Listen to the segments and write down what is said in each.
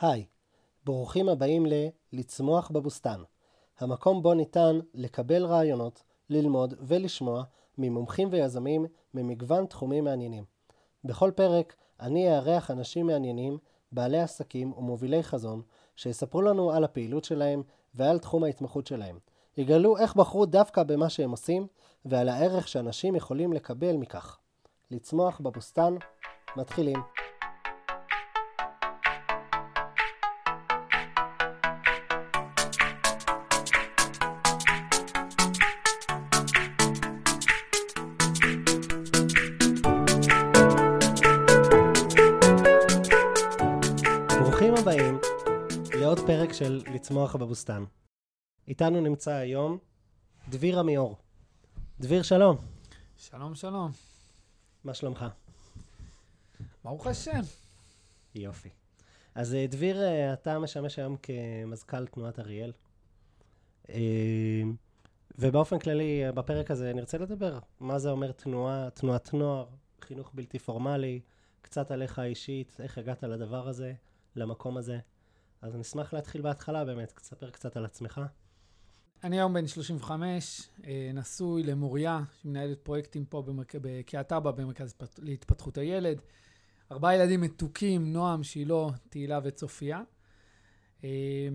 היי, ברוכים הבאים ל-לצמוח בבוסתן, המקום בו ניתן לקבל רעיונות, ללמוד ולשמוע ממומחים ויזמים ממגוון תחומים מעניינים. בכל פרק אני אארח אנשים מעניינים, בעלי עסקים ומובילי חזון, שיספרו לנו על הפעילות שלהם ועל תחום ההתמחות שלהם. יגלו איך בחרו דווקא במה שהם עושים ועל הערך שאנשים יכולים לקבל מכך. לצמוח בבוסתן, מתחילים. לצמוח בבוסתן. איתנו נמצא היום דביר עמיאור. דביר, שלום. שלום, שלום. מה שלומך? ברוך השם. יופי. אז אה, דביר, אה, אתה משמש היום כמזכ"ל תנועת אריאל. אה, ובאופן כללי, בפרק הזה נרצה לדבר מה זה אומר תנועה, תנועת נוער, חינוך בלתי פורמלי, קצת עליך אישית, איך הגעת לדבר הזה, למקום הזה. אז נשמח להתחיל בהתחלה באמת, תספר קצת על עצמך. אני היום בן 35, אה, נשוי למוריה, שמנהלת פרויקטים פה במרכ... בקריית ארבע, במרכז התפת- להתפתחות הילד. ארבעה ילדים מתוקים, נועם, שילה, תהילה וצופיה. אה,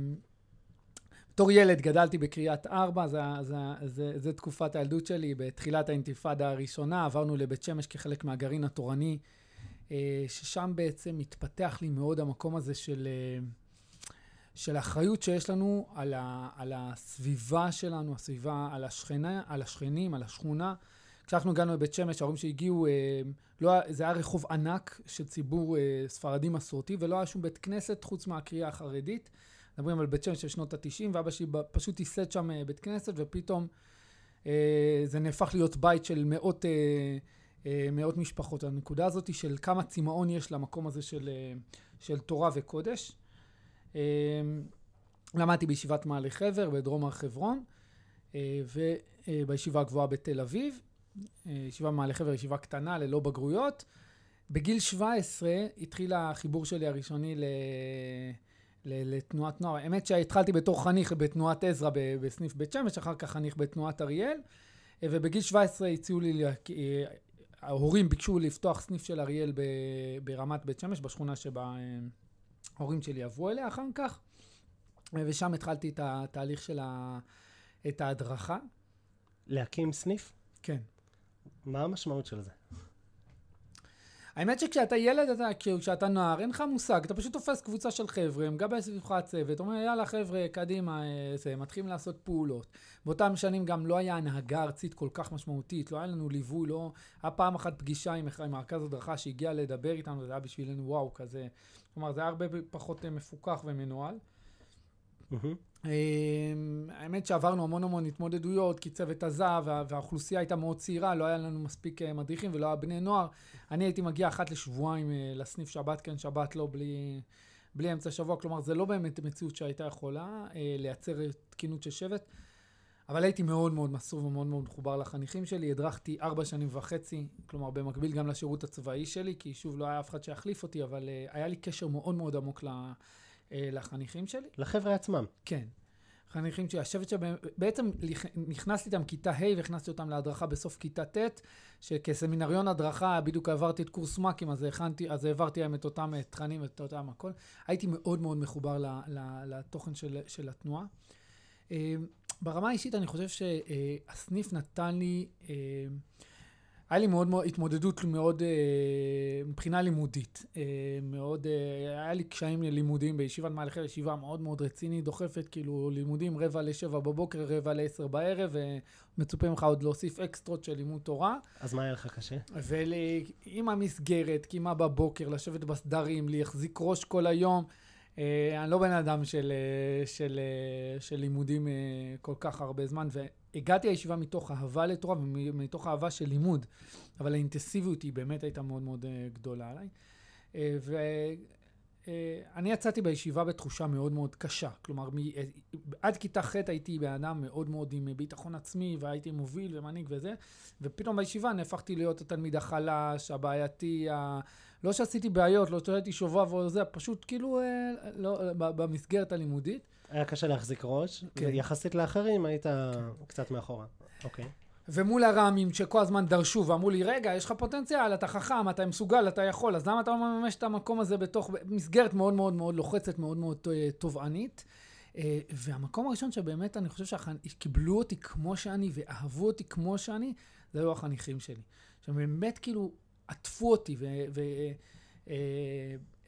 בתור ילד גדלתי בקריית ארבע, זה, זה, זה, זה תקופת הילדות שלי. בתחילת האינתיפאדה הראשונה עברנו לבית שמש כחלק מהגרעין התורני, אה, ששם בעצם התפתח לי מאוד המקום הזה של... של האחריות שיש לנו על, ה, על הסביבה שלנו, הסביבה, על, השכנה, על השכנים, על השכונה. כשאנחנו הגענו לבית שמש, ההורים שהגיעו, אה, לא, זה היה רחוב ענק של ציבור אה, ספרדי מסורתי, ולא היה שום בית כנסת חוץ מהקריאה החרדית. מדברים על בית שמש של שנות ה-90, ואבא שלי פשוט ייסד שם אה, בית כנסת, ופתאום אה, זה נהפך להיות בית של מאות, אה, אה, מאות משפחות. הנקודה הזאת היא של כמה צמאון יש למקום הזה של, אה, של תורה וקודש. אה, למדתי בישיבת מעלה חבר בדרום הר חברון, אה, ובישיבה הגבוהה בתל אביב. אה, ישיבה מעלה חבר, ישיבה קטנה, ללא בגרויות. בגיל 17 התחיל החיבור שלי הראשוני ל... לתנועת נוער. האמת שהתחלתי בתור חניך בתנועת עזרא בסניף בית שמש, אחר כך חניך בתנועת אריאל, אה, ובגיל 17 הציעו לי, אה, ההורים ביקשו לפתוח סניף של אריאל ברמת בית שמש, בשכונה שבה אה, ההורים שלי עברו אליה אחר כך, ושם התחלתי את התהליך של ה... את ההדרכה. להקים סניף? כן. מה המשמעות של זה? האמת שכשאתה ילד, אתה, כשאתה נער, אין לך מושג, אתה פשוט תופס קבוצה של חבר'ה, מגבה סביבך הצוות, אומר, יאללה חבר'ה, קדימה, אה, זה, מתחילים לעשות פעולות. באותם שנים גם לא היה הנהגה ארצית כל כך משמעותית, לא היה לנו ליווי, לא... היה פעם אחת פגישה עם, מרכז הדרכה שהגיע לדבר איתנו, וזה היה בשבילנו וואו, כזה. כלומר, זה היה הרבה פחות אה, מפוקח ומנוהל. מהמם. אמ, האמת שעברנו המון המון התמודדויות, כי צוות עזב, וה- והאוכלוסייה הייתה מאוד צעירה, לא היה לנו מספיק אה, מדריכים ולא היה בני נוער. אני הייתי מגיע אחת לשבועיים אה, לסניף שבת כן, שבת לא, בלי, בלי אמצע שבוע. כלומר, זה לא באמת מציאות שהייתה יכולה אה, לייצר תקינות של שבט. אבל הייתי מאוד מאוד מסור ומאוד מאוד מחובר לחניכים שלי. הדרכתי ארבע שנים וחצי, כלומר, במקביל גם לשירות הצבאי שלי, כי שוב, לא היה אף אחד שיחליף אותי, אבל היה לי קשר מאוד מאוד עמוק ל, אה, לחניכים שלי. לחבר'ה עצמם. כן. חניכים שלי, השבט שבעצם נכנסתי איתם כיתה ה' והכנסתי אותם להדרכה בסוף כיתה ט', שכסמינריון הדרכה בדיוק עברתי את קורס מ"כים, אז, הכנתי, אז העברתי להם את אותם אה, תכנים, את אותם הכל. הייתי מאוד מאוד מחובר ל, ל, לתוכן של, של התנועה. אה, ברמה האישית אני חושב שהסניף נתן לי, אה, היה לי מאוד מאוד התמודדות מאוד אה, מבחינה לימודית. אה, מאוד, אה, היה לי קשיים לימודיים בישיבת מעלה ישיבה מאוד מאוד רצינית, דוחפת, כאילו לימודים רבע לשבע בבוקר, רבע לעשר בערב, ומצופה ממך עוד להוסיף אקסטרות של לימוד תורה. אז מה היה לך קשה? ועם המסגרת, קימה בבוקר, לשבת בסדרים, להחזיק ראש כל היום. אה, אני לא בן אדם של, אה, של, אה, של לימודים אה, כל כך הרבה זמן, והגעתי לישיבה מתוך אהבה לתורה ומתוך אהבה של לימוד, אבל האינטנסיביות היא באמת הייתה מאוד מאוד אה, גדולה עליי. אה, אה, אני יצאתי בישיבה בתחושה מאוד מאוד קשה. כלומר, מ, אה, עד כיתה ח' הייתי בן אדם מאוד מאוד עם ביטחון עצמי, והייתי מוביל ומנהיג וזה, ופתאום בישיבה נהפכתי להיות התלמיד החלש, הבעייתי, ה... לא שעשיתי בעיות, לא שהייתי שובב או זה, פשוט כאילו אה, לא, במסגרת הלימודית. היה קשה להחזיק ראש, כן. יחסית לאחרים היית כן. קצת מאחורה. אוקיי. ומול הר"מים שכל הזמן דרשו ואמרו לי, רגע, יש לך פוטנציאל, אתה חכם, אתה מסוגל, אתה יכול, אז למה אתה לא מממש את המקום הזה בתוך מסגרת מאוד מאוד מאוד לוחצת, מאוד מאוד אה, תובענית? אה, והמקום הראשון שבאמת אני חושב שקיבלו אותי כמו שאני ואהבו אותי כמו שאני, זה היו החניכים שלי. שבאמת כאילו עטפו אותי והרגשתי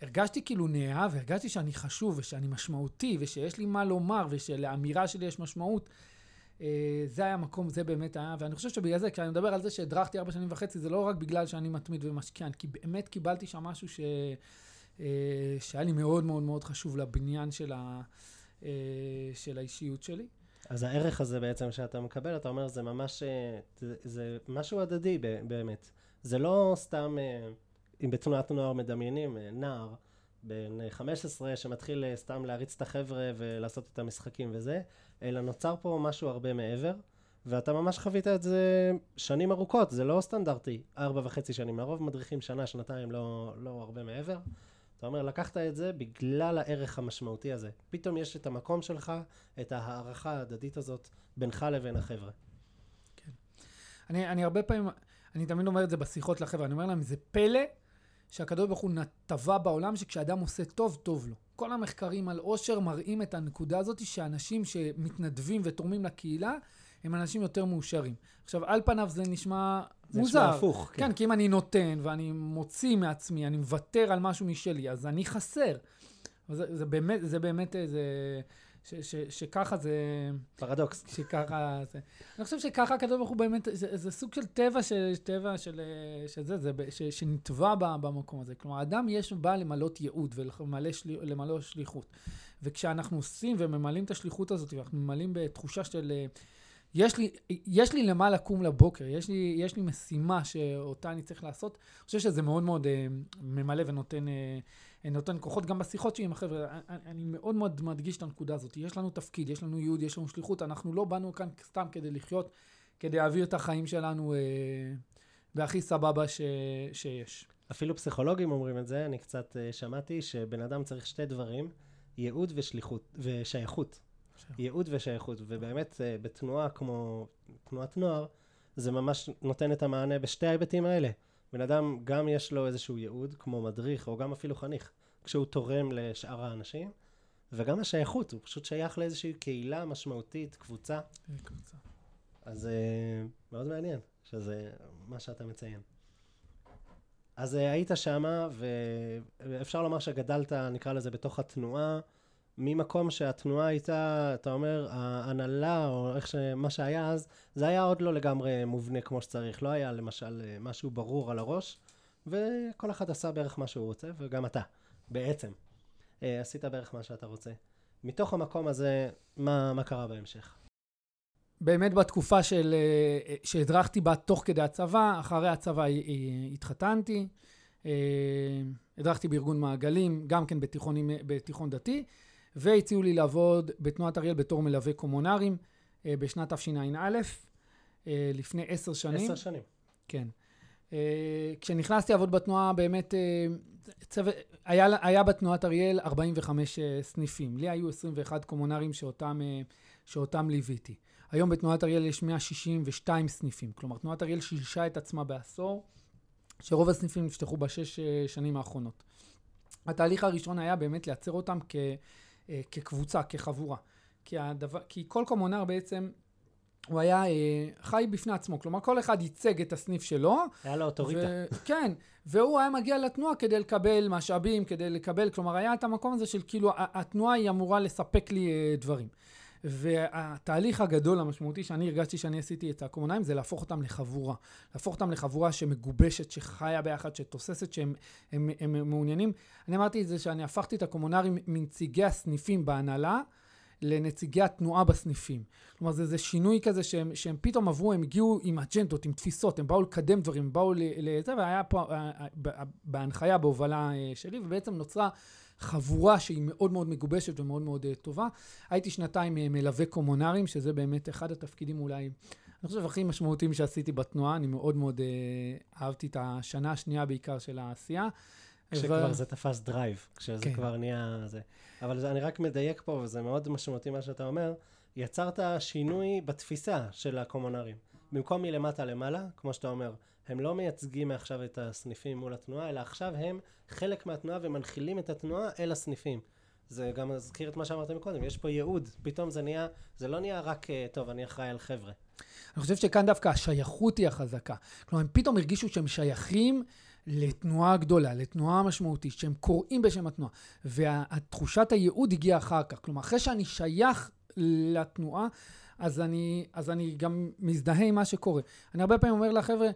אה, כאילו נאהב, והרגשתי שאני חשוב ושאני משמעותי ושיש לי מה לומר ושלאמירה שלי יש משמעות. אה, זה היה מקום, זה באמת היה, ואני חושב שבגלל זה, כשאני מדבר על זה שהדרכתי ארבע שנים וחצי, זה לא רק בגלל שאני מתמיד ומשקיען, כי באמת קיבלתי שם משהו ש... אה, שהיה לי מאוד מאוד מאוד חשוב לבניין של, ה... אה, של האישיות שלי. אז הערך הזה בעצם שאתה מקבל, אתה אומר, זה ממש, זה משהו הדדי באמת. זה לא סתם, אם בתנועת נוער מדמיינים, נער בן 15 שמתחיל סתם להריץ את החבר'ה ולעשות את המשחקים וזה, אלא נוצר פה משהו הרבה מעבר, ואתה ממש חווית את זה שנים ארוכות, זה לא סטנדרטי, ארבע וחצי שנים, לרוב מדריכים שנה, שנתיים, לא, לא הרבה מעבר. אתה אומר, לקחת את זה בגלל הערך המשמעותי הזה. פתאום יש את המקום שלך, את ההערכה ההדדית הזאת בינך לבין החבר'ה. כן. אני, אני הרבה פעמים, אני תמיד אומר את זה בשיחות לחבר'ה, אני אומר להם, זה פלא שהקדוש ברוך הוא טבע בעולם שכשאדם עושה טוב, טוב לו. כל המחקרים על עושר מראים את הנקודה הזאת שאנשים שמתנדבים ותורמים לקהילה הם אנשים יותר מאושרים. עכשיו, על פניו זה נשמע זה מוזר. זה נשמע הפוך. כן. כן, כי אם אני נותן ואני מוציא מעצמי, אני מוותר על משהו משלי, אז אני חסר. זה, זה באמת, זה באמת איזה... ש, ש, שככה זה... פרדוקס. שככה זה... אני חושב שככה הקדוש ברוך הוא באמת, זה, זה סוג של טבע, של, טבע של, של זה, זה ש, שנטבע במקום הזה. כלומר, האדם יש בא למלות ייעוד ולמלא שלי, שליחות. וכשאנחנו עושים וממלאים את השליחות הזאת, ואנחנו ממלאים בתחושה של... יש לי, יש לי למה לקום לבוקר, יש לי, יש לי משימה שאותה אני צריך לעשות. אני חושב שזה מאוד מאוד uh, ממלא ונותן... Uh, נותן כוחות גם בשיחות שלי עם החבר'ה. אני, אני מאוד מאוד מדגיש את הנקודה הזאת. יש לנו תפקיד, יש לנו ייעוד, יש לנו שליחות. אנחנו לא באנו כאן סתם כדי לחיות, כדי להעביר את החיים שלנו אה, בהכי סבבה ש, שיש. אפילו פסיכולוגים אומרים את זה, אני קצת אה, שמעתי שבן אדם צריך שתי דברים, ייעוד ושליחות, ושייכות. שייכות. ייעוד ושייכות, ובאמת אה, בתנועה כמו תנועת נוער, זה ממש נותן את המענה בשתי ההיבטים האלה. בן אדם גם יש לו איזשהו ייעוד, כמו מדריך, או גם אפילו חניך, כשהוא תורם לשאר האנשים, וגם השייכות, הוא פשוט שייך לאיזושהי קהילה משמעותית, קבוצה. קבוצה. אז uh, מאוד מעניין, שזה מה שאתה מציין. אז uh, היית שמה, ואפשר לומר שגדלת, נקרא לזה, בתוך התנועה. ממקום שהתנועה הייתה, אתה אומר, ההנהלה, או איך ש... מה שהיה אז, זה היה עוד לא לגמרי מובנה כמו שצריך. לא היה למשל משהו ברור על הראש, וכל אחד עשה בערך מה שהוא רוצה, וגם אתה, בעצם. אה, עשית בערך מה שאתה רוצה. מתוך המקום הזה, מה, מה קרה בהמשך? באמת בתקופה של, אה, שהדרכתי בה תוך כדי הצבא, אחרי הצבא התחתנתי, אה, הדרכתי בארגון מעגלים, גם כן בתיכון, בתיכון דתי. והציעו לי לעבוד בתנועת אריאל בתור מלווה קומונרים אה, בשנת תשע"א, אה, לפני עשר שנים. עשר שנים. כן. אה, כשנכנסתי לעבוד בתנועה, באמת, צוות, היה, היה בתנועת אריאל 45 סניפים. לי היו 21 קומונרים שאותם, שאותם ליוויתי. היום בתנועת אריאל יש 162 סניפים. כלומר, תנועת אריאל שילשה את עצמה בעשור, שרוב הסניפים נפתחו בשש שנים האחרונות. התהליך הראשון היה באמת לייצר אותם כ... אה, כקבוצה, כחבורה. כי, הדבר, כי כל קומונר בעצם, הוא היה אה, חי בפני עצמו. כלומר, כל אחד ייצג את הסניף שלו. היה לו אוטוריטה. כן, והוא היה מגיע לתנועה כדי לקבל משאבים, כדי לקבל, כלומר, היה את המקום הזה של כאילו, התנועה היא אמורה לספק לי אה, דברים. והתהליך הגדול המשמעותי שאני הרגשתי שאני עשיתי את הקומונאים זה להפוך אותם לחבורה. להפוך אותם לחבורה שמגובשת, שחיה ביחד, שתוססת, שהם הם, הם, הם מעוניינים. אני אמרתי את זה שאני הפכתי את הקומונרים מנציגי הסניפים בהנהלה לנציגי התנועה בסניפים. כלומר, זה, זה שינוי כזה שהם, שהם פתאום עברו, הם הגיעו עם אג'נדות, עם תפיסות, הם באו לקדם דברים, הם באו לזה, והיה פה, אה, אה, בהנחיה, בהובלה אה, שלי, ובעצם נוצרה חבורה שהיא מאוד מאוד מגובשת ומאוד מאוד טובה. הייתי שנתיים מלווה קומונרים, שזה באמת אחד התפקידים אולי, אני חושב, הכי משמעותיים שעשיתי בתנועה. אני מאוד מאוד uh, אהבתי את השנה השנייה בעיקר של העשייה. כשכבר. זה תפס drive, כשזה כן. כבר נהיה זה. אבל זה, אני רק מדייק פה, וזה מאוד משמעותי מה שאתה אומר. יצרת שינוי בתפיסה של הקומונרים. במקום מלמטה למעלה, כמו שאתה אומר, הם לא מייצגים מעכשיו את הסניפים מול התנועה, אלא עכשיו הם חלק מהתנועה ומנחילים את התנועה אל הסניפים. זה גם מזכיר את מה שאמרת מקודם, יש פה ייעוד, פתאום זה נהיה, זה לא נהיה רק, אה, טוב, אני אחראי על חבר'ה. אני חושב שכאן דווקא השייכות היא החזקה. כלומר, הם פתאום הרגישו שהם שייכים לתנועה גדולה, לתנועה משמעותית, שהם קוראים בשם התנועה. ותחושת הייעוד הגיעה אחר כך. כלומר, אחרי שאני שייך לתנועה, אז אני, אז אני גם מזדהה עם מה שקורה. אני הרבה פעמים אומר לחבר'ה,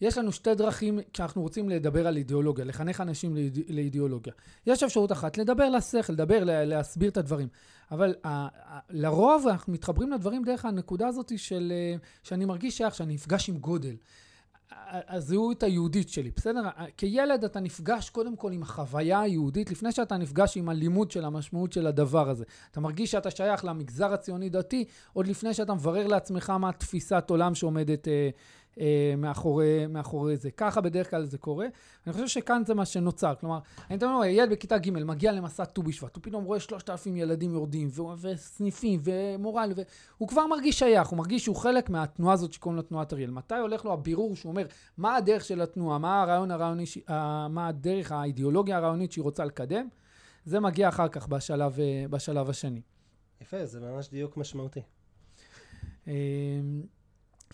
יש לנו שתי דרכים כשאנחנו רוצים לדבר על אידיאולוגיה, לחנך אנשים לאיד... לאידיאולוגיה. יש אפשרות אחת, לדבר לשכל, לדבר, להסביר את הדברים. אבל uh, uh, לרוב אנחנו מתחברים לדברים דרך הנקודה הזאת של, uh, שאני מרגיש שייך, שאני נפגש עם גודל. הזהות היהודית שלי, בסדר? כילד אתה נפגש קודם כל עם החוויה היהודית, לפני שאתה נפגש עם הלימוד של המשמעות של הדבר הזה. אתה מרגיש שאתה שייך למגזר הציוני-דתי, עוד לפני שאתה מברר לעצמך מה תפיסת עולם שעומדת אה, מאחורי, מאחורי זה. ככה בדרך כלל זה קורה. אני חושב שכאן זה מה שנוצר. כלומר, אני תמיד אומר, ילד בכיתה ג' מגיע למסע ט"ו בשבט, הוא פתאום רואה שלושת אלפים ילדים יורדים, ו- וסניפים, ומורל, והוא כבר מרגיש שייך, הוא מרגיש שהוא חלק מהתנועה הזאת שקוראים לה תנועת אריאל. מתי הולך לו הבירור שהוא אומר, מה הדרך של התנועה, מה הרעיון הרעיוני, uh, מה הדרך, האידיאולוגיה הרעיונית שהיא רוצה לקדם? זה מגיע אחר כך בשלב, uh, בשלב השני. יפה, זה ממש דיוק משמעותי.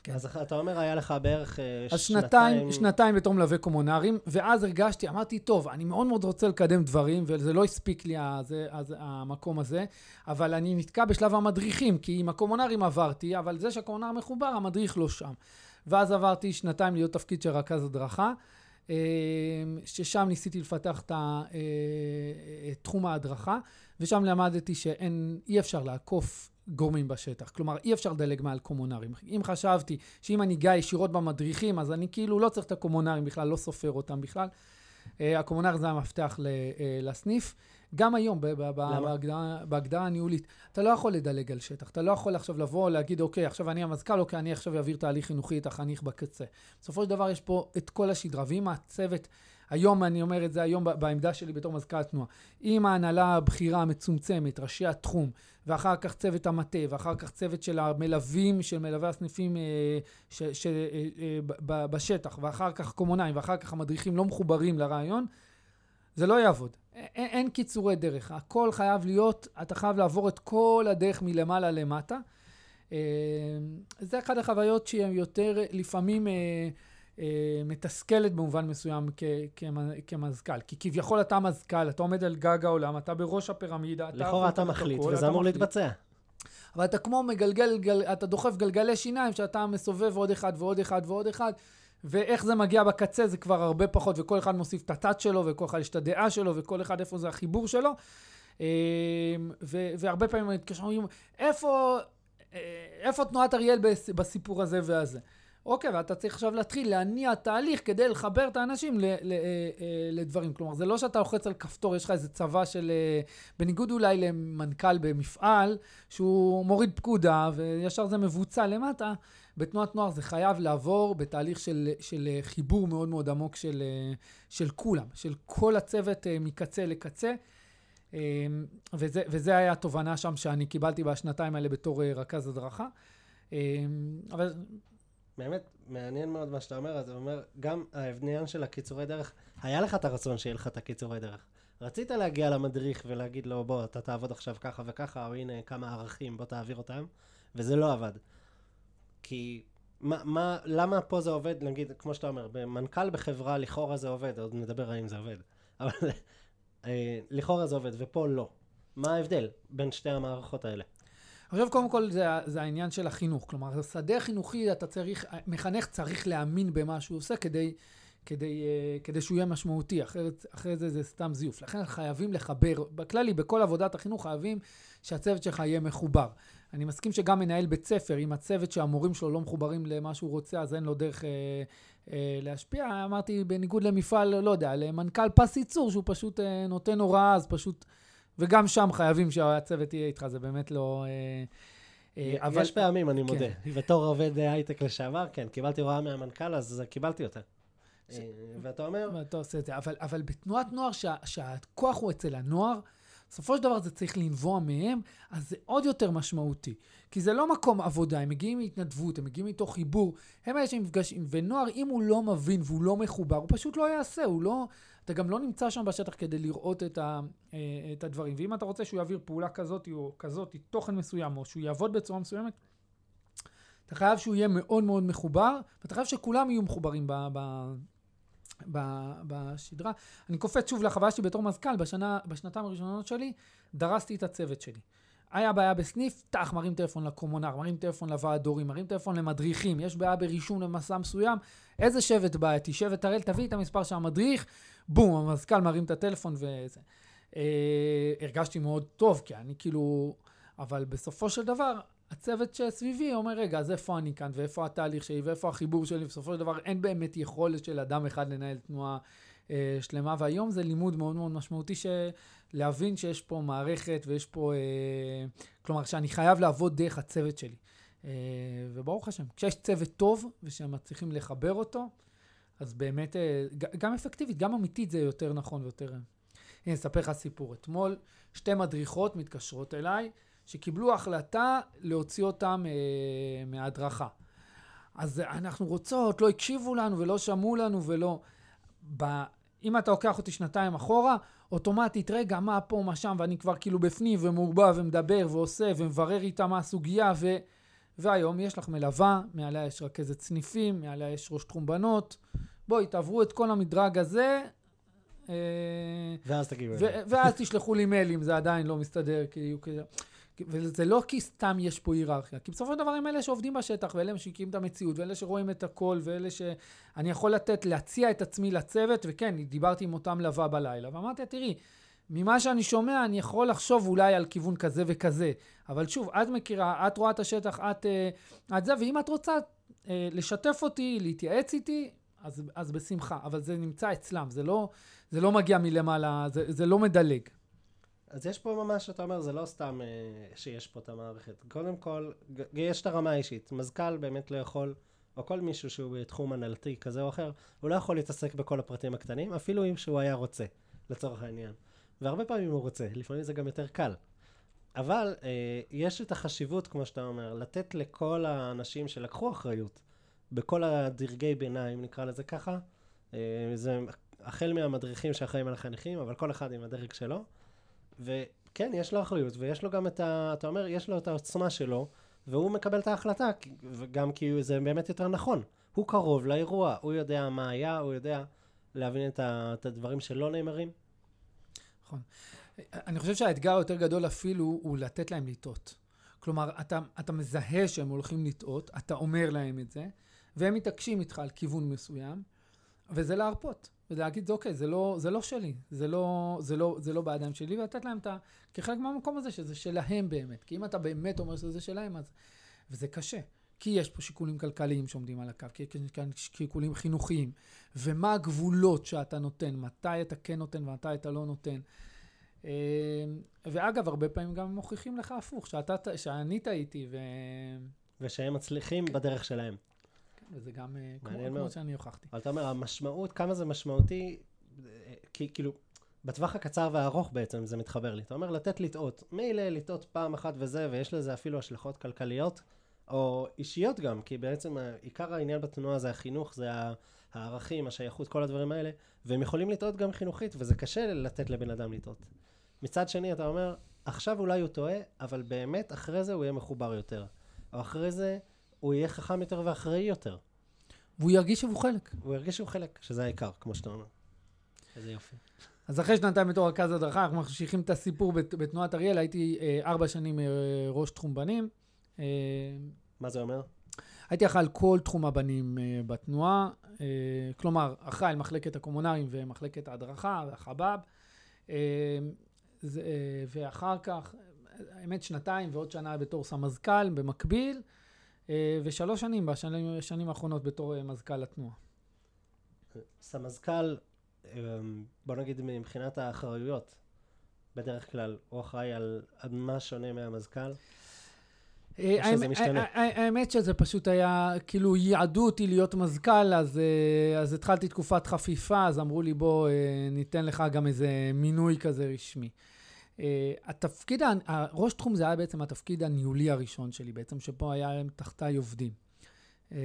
כן. אז אתה אומר, היה לך בערך אה, אז שנתיים... אז שנתיים בתור מלווה קומונרים, ואז הרגשתי, אמרתי, טוב, אני מאוד מאוד רוצה לקדם דברים, וזה לא הספיק לי הזה, הזה, המקום הזה, אבל אני נתקע בשלב המדריכים, כי עם הקומונרים עברתי, אבל זה שהקומונר מחובר, המדריך לא שם. ואז עברתי שנתיים להיות תפקיד של רכז הדרכה, אה, ששם ניסיתי לפתח את אה, תחום ההדרכה, ושם למדתי שאי אפשר לעקוף גורמים בשטח. כלומר, אי אפשר לדלג מעל קומונרים. אם חשבתי שאם אני אגע ישירות במדריכים, אז אני כאילו לא צריך את הקומונרים בכלל, לא סופר אותם בכלל. Uh, הקומונר זה המפתח ל, uh, לסניף. גם היום, בהגדרה, בהגדרה הניהולית, אתה לא יכול לדלג על שטח. אתה לא יכול עכשיו לבוא, להגיד, אוקיי, עכשיו אני המזכ"ל, אוקיי, אני עכשיו אעביר תהליך חינוכי את החניך בקצה. בסופו של דבר יש פה את כל השדרה, ואם הצוות... היום אני אומר את זה היום בעמדה שלי בתור מזכ"ל התנועה. עם ההנהלה הבכירה המצומצמת, ראשי התחום, ואחר כך צוות המטה, ואחר כך צוות של המלווים, של מלווי הסניפים אה, ש, ש, אה, אה, ב, בשטח, ואחר כך קומונאים, ואחר כך המדריכים לא מחוברים לרעיון, זה לא יעבוד. אין, אין קיצורי דרך. הכל חייב להיות, אתה חייב לעבור את כל הדרך מלמעלה למטה. אה, זה אחת החוויות שהן יותר לפעמים... אה, מתסכלת במובן מסוים כ- כמזכ"ל. כי כביכול אתה מזכ"ל, אתה עומד על גג העולם, אתה בראש הפירמידה. לכאורה אתה מחליט, וזה אמור להתבצע. אבל אתה כמו מגלגל, גל, אתה דוחף גלגלי שיניים, שאתה מסובב עוד אחד ועוד אחד ועוד אחד, ואיך זה מגיע בקצה זה כבר הרבה פחות, וכל אחד מוסיף את הטאט שלו, וכל אחד יש את הדעה שלו, וכל אחד איפה זה החיבור שלו. אה, ו- והרבה פעמים מתקשרים, איפה, אה, איפה תנועת אריאל בסיפור הזה והזה? אוקיי, ואתה צריך עכשיו להתחיל להניע תהליך כדי לחבר את האנשים ל, ל, אה, אה, לדברים. כלומר, זה לא שאתה לוחץ על כפתור, יש לך איזה צבא של... אה, בניגוד אולי למנכ"ל במפעל, שהוא מוריד פקודה וישר זה מבוצע למטה, בתנועת נוער זה חייב לעבור בתהליך של, של חיבור מאוד מאוד עמוק של, של כולם, של כל הצוות מקצה לקצה. וזה, וזה היה התובנה שם שאני קיבלתי בשנתיים האלה בתור רכז הדרכה. אבל באמת, מעניין מאוד מה שאתה אומר, אז זה אומר, גם העניין של הקיצורי דרך, היה לך את הרצון שיהיה לך את הקיצורי דרך. רצית להגיע למדריך ולהגיד לו, בוא, אתה תעבוד עכשיו ככה וככה, או הנה כמה ערכים, בוא תעביר אותם, וזה לא עבד. כי מה, מה, למה פה זה עובד, נגיד, כמו שאתה אומר, במנכ"ל בחברה לכאורה זה עובד, עוד נדבר האם זה עובד, אבל אה, לכאורה זה עובד, ופה לא. מה ההבדל בין שתי המערכות האלה? עכשיו, קודם כל, זה, זה העניין של החינוך. כלומר, שדה חינוכי, אתה צריך, מחנך צריך להאמין במה שהוא עושה כדי, כדי, uh, כדי שהוא יהיה משמעותי, אחרת, אחרי זה זה סתם זיוף. לכן חייבים לחבר, בכללי, בכל עבודת החינוך חייבים שהצוות שלך יהיה מחובר. אני מסכים שגם מנהל בית ספר, אם הצוות שהמורים שלו לא מחוברים למה שהוא רוצה, אז אין לו דרך אה, אה, להשפיע. אמרתי, בניגוד למפעל, לא יודע, למנכ"ל פס ייצור, שהוא פשוט אה, נותן הוראה, אז פשוט... וגם שם חייבים שהצוות יהיה איתך, זה באמת לא... אה, אה, אבל... יש פעמים, אני מודה. כן. בתור עובד הייטק לשעבר, כן, קיבלתי הוראה מהמנכ"ל, אז קיבלתי אותה. ש... אה, ואתה אומר... ואתה עושה את זה. אבל, אבל בתנועת נוער, שה, שהכוח הוא אצל הנוער, בסופו של דבר זה צריך לנבוע מהם, אז זה עוד יותר משמעותי. כי זה לא מקום עבודה, הם מגיעים מהתנדבות, הם מגיעים מתוך חיבור, הם אלה שנפגשים, ונוער, אם הוא לא מבין והוא לא מחובר, הוא פשוט לא יעשה, הוא לא... אתה גם לא נמצא שם בשטח כדי לראות את, ה, אה, את הדברים. ואם אתה רוצה שהוא יעביר פעולה כזאת או כזאת, תוכן מסוים, או שהוא יעבוד בצורה מסוימת, אתה חייב שהוא יהיה מאוד מאוד מחובר, ואתה חייב שכולם יהיו מחוברים ב, ב, בשדרה. אני קופץ שוב לחוויה שלי בתור מזכ"ל, בשנה, בשנתיים הראשונות שלי, דרסתי את הצוות שלי. היה בעיה בסניף, טח, מרים טלפון לקומונר, מרים טלפון לוועד הורים, מרים טלפון למדריכים, יש בעיה ברישום למסע מסוים, איזה שבט בעייתי? שבט הראל, תביא את המספר של המדריך, בום, המזכ"ל מרים את הטלפון וזה. אה, הרגשתי מאוד טוב, כי אני כאילו... אבל בסופו של דבר, הצוות שסביבי אומר, רגע, אז איפה אני כאן, ואיפה התהליך שלי, ואיפה החיבור שלי, בסופו של דבר אין באמת יכולת של אדם אחד לנהל תנועה אה, שלמה, והיום זה לימוד מאוד מאוד משמעותי, להבין שיש פה מערכת ויש פה, אה, כלומר, שאני חייב לעבוד דרך הצוות שלי. אה, וברוך השם, כשיש צוות טוב ושמצליחים לחבר אותו, אז באמת, אה, גם אפקטיבית, גם אמיתית זה יותר נכון ויותר... הנה, אספר לך סיפור. אתמול שתי מדריכות מתקשרות אליי, שקיבלו החלטה להוציא אותם אה, מההדרכה. אז אנחנו רוצות, לא הקשיבו לנו ולא שמעו לנו ולא... ב... אם אתה לוקח אותי שנתיים אחורה, אוטומטית, רגע, מה פה, מה שם, ואני כבר כאילו בפנים ומעורבב ומדבר ועושה ומברר איתה מה הסוגיה, ו... והיום יש לך מלווה, מעליה יש רכזת סניפים, מעליה יש ראש תחום בנות. בואי, תעברו את כל המדרג הזה. אה, ואז תגידו. ואז תשלחו לי מיילים, זה עדיין לא מסתדר, כאילו, וזה לא כי סתם יש פה היררכיה, כי בסופו של דבר הם אלה שעובדים בשטח, ואלה משיקים את המציאות, ואלה שרואים את הכל, ואלה שאני יכול לתת, להציע את עצמי לצוות, וכן, דיברתי עם אותם לבא בלילה, ואמרתי, תראי, ממה שאני שומע, אני יכול לחשוב אולי על כיוון כזה וכזה, אבל שוב, את מכירה, את רואה את השטח, את, אה, את זה, ואם את רוצה אה, לשתף אותי, להתייעץ איתי, אז, אז בשמחה, אבל זה נמצא אצלם, זה לא, זה לא מגיע מלמעלה, זה, זה לא מדלג. אז יש פה ממש, אתה אומר, זה לא סתם אה, שיש פה את המערכת. קודם כל, יש את הרמה האישית. מזכ"ל באמת לא יכול, או כל מישהו שהוא בתחום אנלטי כזה או אחר, הוא לא יכול להתעסק בכל הפרטים הקטנים, אפילו אם שהוא היה רוצה, לצורך העניין. והרבה פעמים הוא רוצה, לפעמים זה גם יותר קל. אבל אה, יש את החשיבות, כמו שאתה אומר, לתת לכל האנשים שלקחו אחריות בכל הדרגי ביניים, נקרא לזה ככה, אה, זה החל מהמדריכים שאחראים על החניכים, אבל כל אחד עם הדרג שלו. וכן, יש לו אחריות, ויש לו גם את ה... אתה אומר, יש לו את העוצמה שלו, והוא מקבל את ההחלטה, וגם כי זה באמת יותר נכון. הוא קרוב לאירוע, הוא יודע מה היה, הוא יודע להבין את, ה... את הדברים שלא נאמרים. נכון. אני חושב שהאתגר היותר גדול אפילו הוא לתת להם לטעות. כלומר, אתה, אתה מזהה שהם הולכים לטעות, אתה אומר להם את זה, והם מתעקשים איתך על כיוון מסוים, וזה להרפות. ולהגיד, אוקיי, זה לא, זה לא שלי, זה לא, זה, לא, זה לא בידיים שלי, ולתת להם את ה... כחלק מהמקום הזה, שזה שלהם באמת. כי אם אתה באמת אומר שזה שלהם, אז... וזה קשה. כי יש פה שיקולים כלכליים שעומדים על הקו, כי יש כאן שיקולים חינוכיים, ומה הגבולות שאתה נותן, מתי אתה כן נותן ומתי אתה לא נותן. אה, ואגב, הרבה פעמים גם מוכיחים לך הפוך, שאתה, שאני טעיתי ו... ושהם מצליחים בדרך שלהם. וזה גם אה, כמו, כמו שאני הוכחתי. אבל אתה אומר, המשמעות, כמה זה משמעותי, אה, כי כאילו, בטווח הקצר והארוך בעצם זה מתחבר לי. אתה אומר לתת לטעות. מילא לטעות פעם אחת וזה, ויש לזה אפילו השלכות כלכליות, או אישיות גם, כי בעצם עיקר העניין בתנועה זה החינוך, זה הערכים, השייכות, כל הדברים האלה, והם יכולים לטעות גם חינוכית, וזה קשה לתת לבן אדם לטעות. מצד שני, אתה אומר, עכשיו אולי הוא טועה, אבל באמת אחרי זה הוא יהיה מחובר יותר. או אחרי זה הוא יהיה חכם יותר ואחראי יותר. והוא ירגיש שהוא חלק. הוא ירגיש שהוא חלק, שזה העיקר, כמו שאתה אומר. איזה יופי. אז אחרי שנתיים בתור רכז הדרכה, אנחנו ממשיכים את הסיפור בתנועת אריאל, הייתי אה, ארבע שנים אה, ראש תחום בנים. אה, מה זה אומר? הייתי אחראי על כל תחום הבנים אה, בתנועה, אה, כלומר, אחראי על מחלקת הקומונרים ומחלקת ההדרכה והחב"ב, אה, זה, אה, ואחר כך, האמת, שנתיים ועוד שנה בתור סמזכ"ל במקביל, אה, ושלוש שנים בשנים בשנים האחרונות בתור אה, מזכ"ל התנועה. סמזכ"ל, אמ, בוא נגיד מבחינת האחריויות, בדרך כלל הוא אחראי על, מה שונה מהמזכ"ל. אה, שזה האמת- משתנה? שזה פשוט היה, כאילו ייעדו אותי להיות מזכ"ל, אז, אה, אז התחלתי תקופת חפיפה, אז אמרו לי בוא אה, ניתן לך גם איזה מינוי כזה רשמי. אה, התפקיד, הראש תחום זה היה בעצם התפקיד הניהולי הראשון שלי, בעצם שפה היה להם תחתיי עובדים. אה,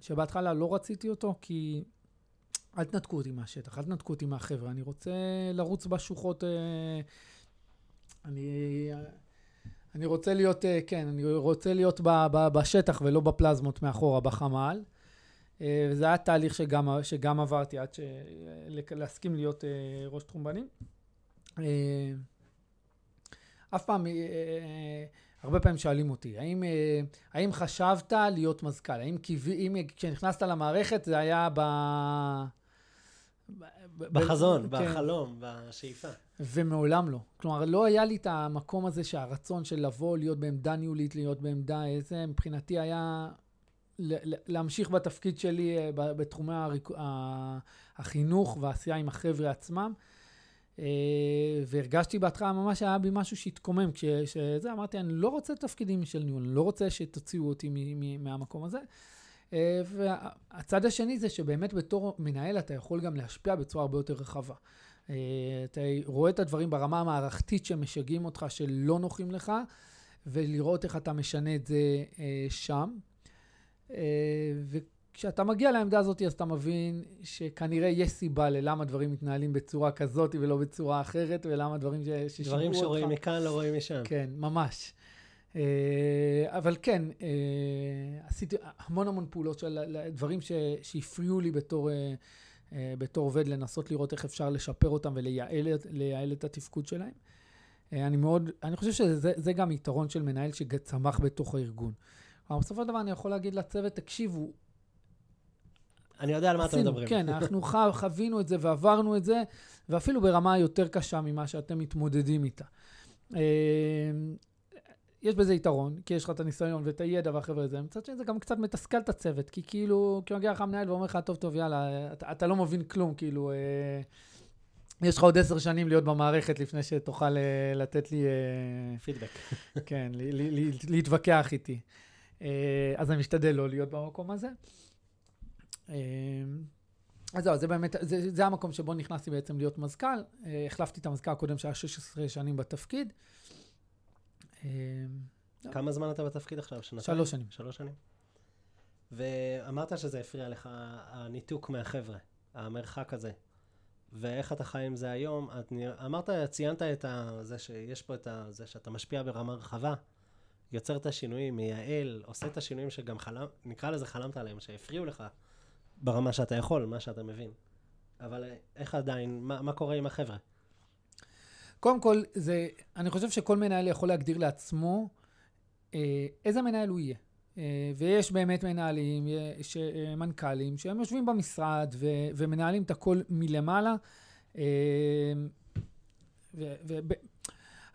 שבהתחלה לא רציתי אותו כי אל תנתקו אותי מהשטח, אל תנתקו אותי מהחבר'ה, אני רוצה לרוץ בשוחות, אה, אני... אני רוצה להיות, כן, אני רוצה להיות ב, ב, בשטח ולא בפלזמות מאחורה, בחמ"ל. וזה היה תהליך שגם, שגם עברתי עד ש... להסכים להיות ראש תחום בנים. אה, אף פעם, אה, אה, הרבה פעמים שואלים אותי, האם, האם חשבת להיות מזכ"ל? האם אם כשנכנסת למערכת זה היה ב... ב- ב- בחזון, כן. בחלום, בשאיפה. ומעולם לא. כלומר, לא היה לי את המקום הזה שהרצון של לבוא, להיות בעמדה ניהולית, להיות בעמדה איזה, מבחינתי היה להמשיך בתפקיד שלי בתחומי החינוך והעשייה עם החבר'ה עצמם. אה, והרגשתי בהתחלה ממש היה בי משהו שהתקומם, כשזה אמרתי, אני לא רוצה תפקידים של ניהול, אני לא רוצה שתוציאו אותי מהמקום הזה. אה, והצד השני זה שבאמת בתור מנהל אתה יכול גם להשפיע בצורה הרבה יותר רחבה. אה, אתה רואה את הדברים ברמה המערכתית שמשגעים אותך, שלא נוחים לך, ולראות איך אתה משנה את זה שם. וכשאתה מגיע לעמדה הזאת, אז אתה מבין שכנראה יש סיבה ללמה דברים מתנהלים בצורה כזאת ולא בצורה אחרת, ולמה דברים ש- ששיגעו אותך. דברים שרואים מכאן לא רואים משם. כן, ממש. אה, אבל כן, אה, עשיתי המון המון פעולות של דברים ש- שהפריעו לי בתור, אה, בתור עובד, לנסות לראות איך אפשר לשפר אותם ולייעל את- התפקוד שלהם. אני מאוד, אני חושב שזה זה גם יתרון של מנהל שצמח בתוך הארגון. אבל בסופו של דבר אני יכול להגיד לצוות, תקשיבו, אני יודע על מה אתם מדברים. כן, אנחנו חווינו את זה ועברנו את זה, ואפילו ברמה יותר קשה ממה שאתם מתמודדים איתה. אה, יש בזה יתרון, כי יש לך את הניסיון ואת הידע והחבר'ה הזה. מצד שני, זה גם קצת מתסכל את הצוות, כי כאילו, כי מגיע לך המנהל ואומר לך, טוב, טוב, יאללה, אתה, אתה לא מבין כלום, כאילו, אה, יש לך עוד עשר שנים להיות במערכת לפני שתוכל אה, לתת לי... אה, פידבק. כן, ל- ל- ל- להתווכח איתי. אה, אז אני משתדל לא להיות במקום הזה. אה, אז זהו, זה באמת, זה, זה המקום שבו נכנסתי בעצם להיות מזכ"ל. אה, החלפתי את המזכ"ל הקודם שהיה 16 שנים בתפקיד. אה, כמה זמן אתה בתפקיד עכשיו? שנתיים? שלוש שנים. שלוש שנים. ואמרת שזה הפריע לך, הניתוק מהחבר'ה, המרחק הזה. ואיך אתה חי עם זה היום? את נרא... אמרת, ציינת את ה... זה שיש פה את ה... זה שאתה משפיע ברמה רחבה, יוצר את השינויים, מייעל, עושה את השינויים שגם חלם... נקרא לזה חלמת עליהם, שהפריעו לך ברמה שאתה יכול, מה שאתה מבין. אבל אה, איך עדיין, מה, מה קורה עם החבר'ה? קודם כל, זה, אני חושב שכל מנהל יכול להגדיר לעצמו אה, איזה מנהל הוא יהיה. אה, ויש באמת מנהלים, ש, מנכ"לים, שהם יושבים במשרד ו, ומנהלים את הכל מלמעלה. ו, ו, ב,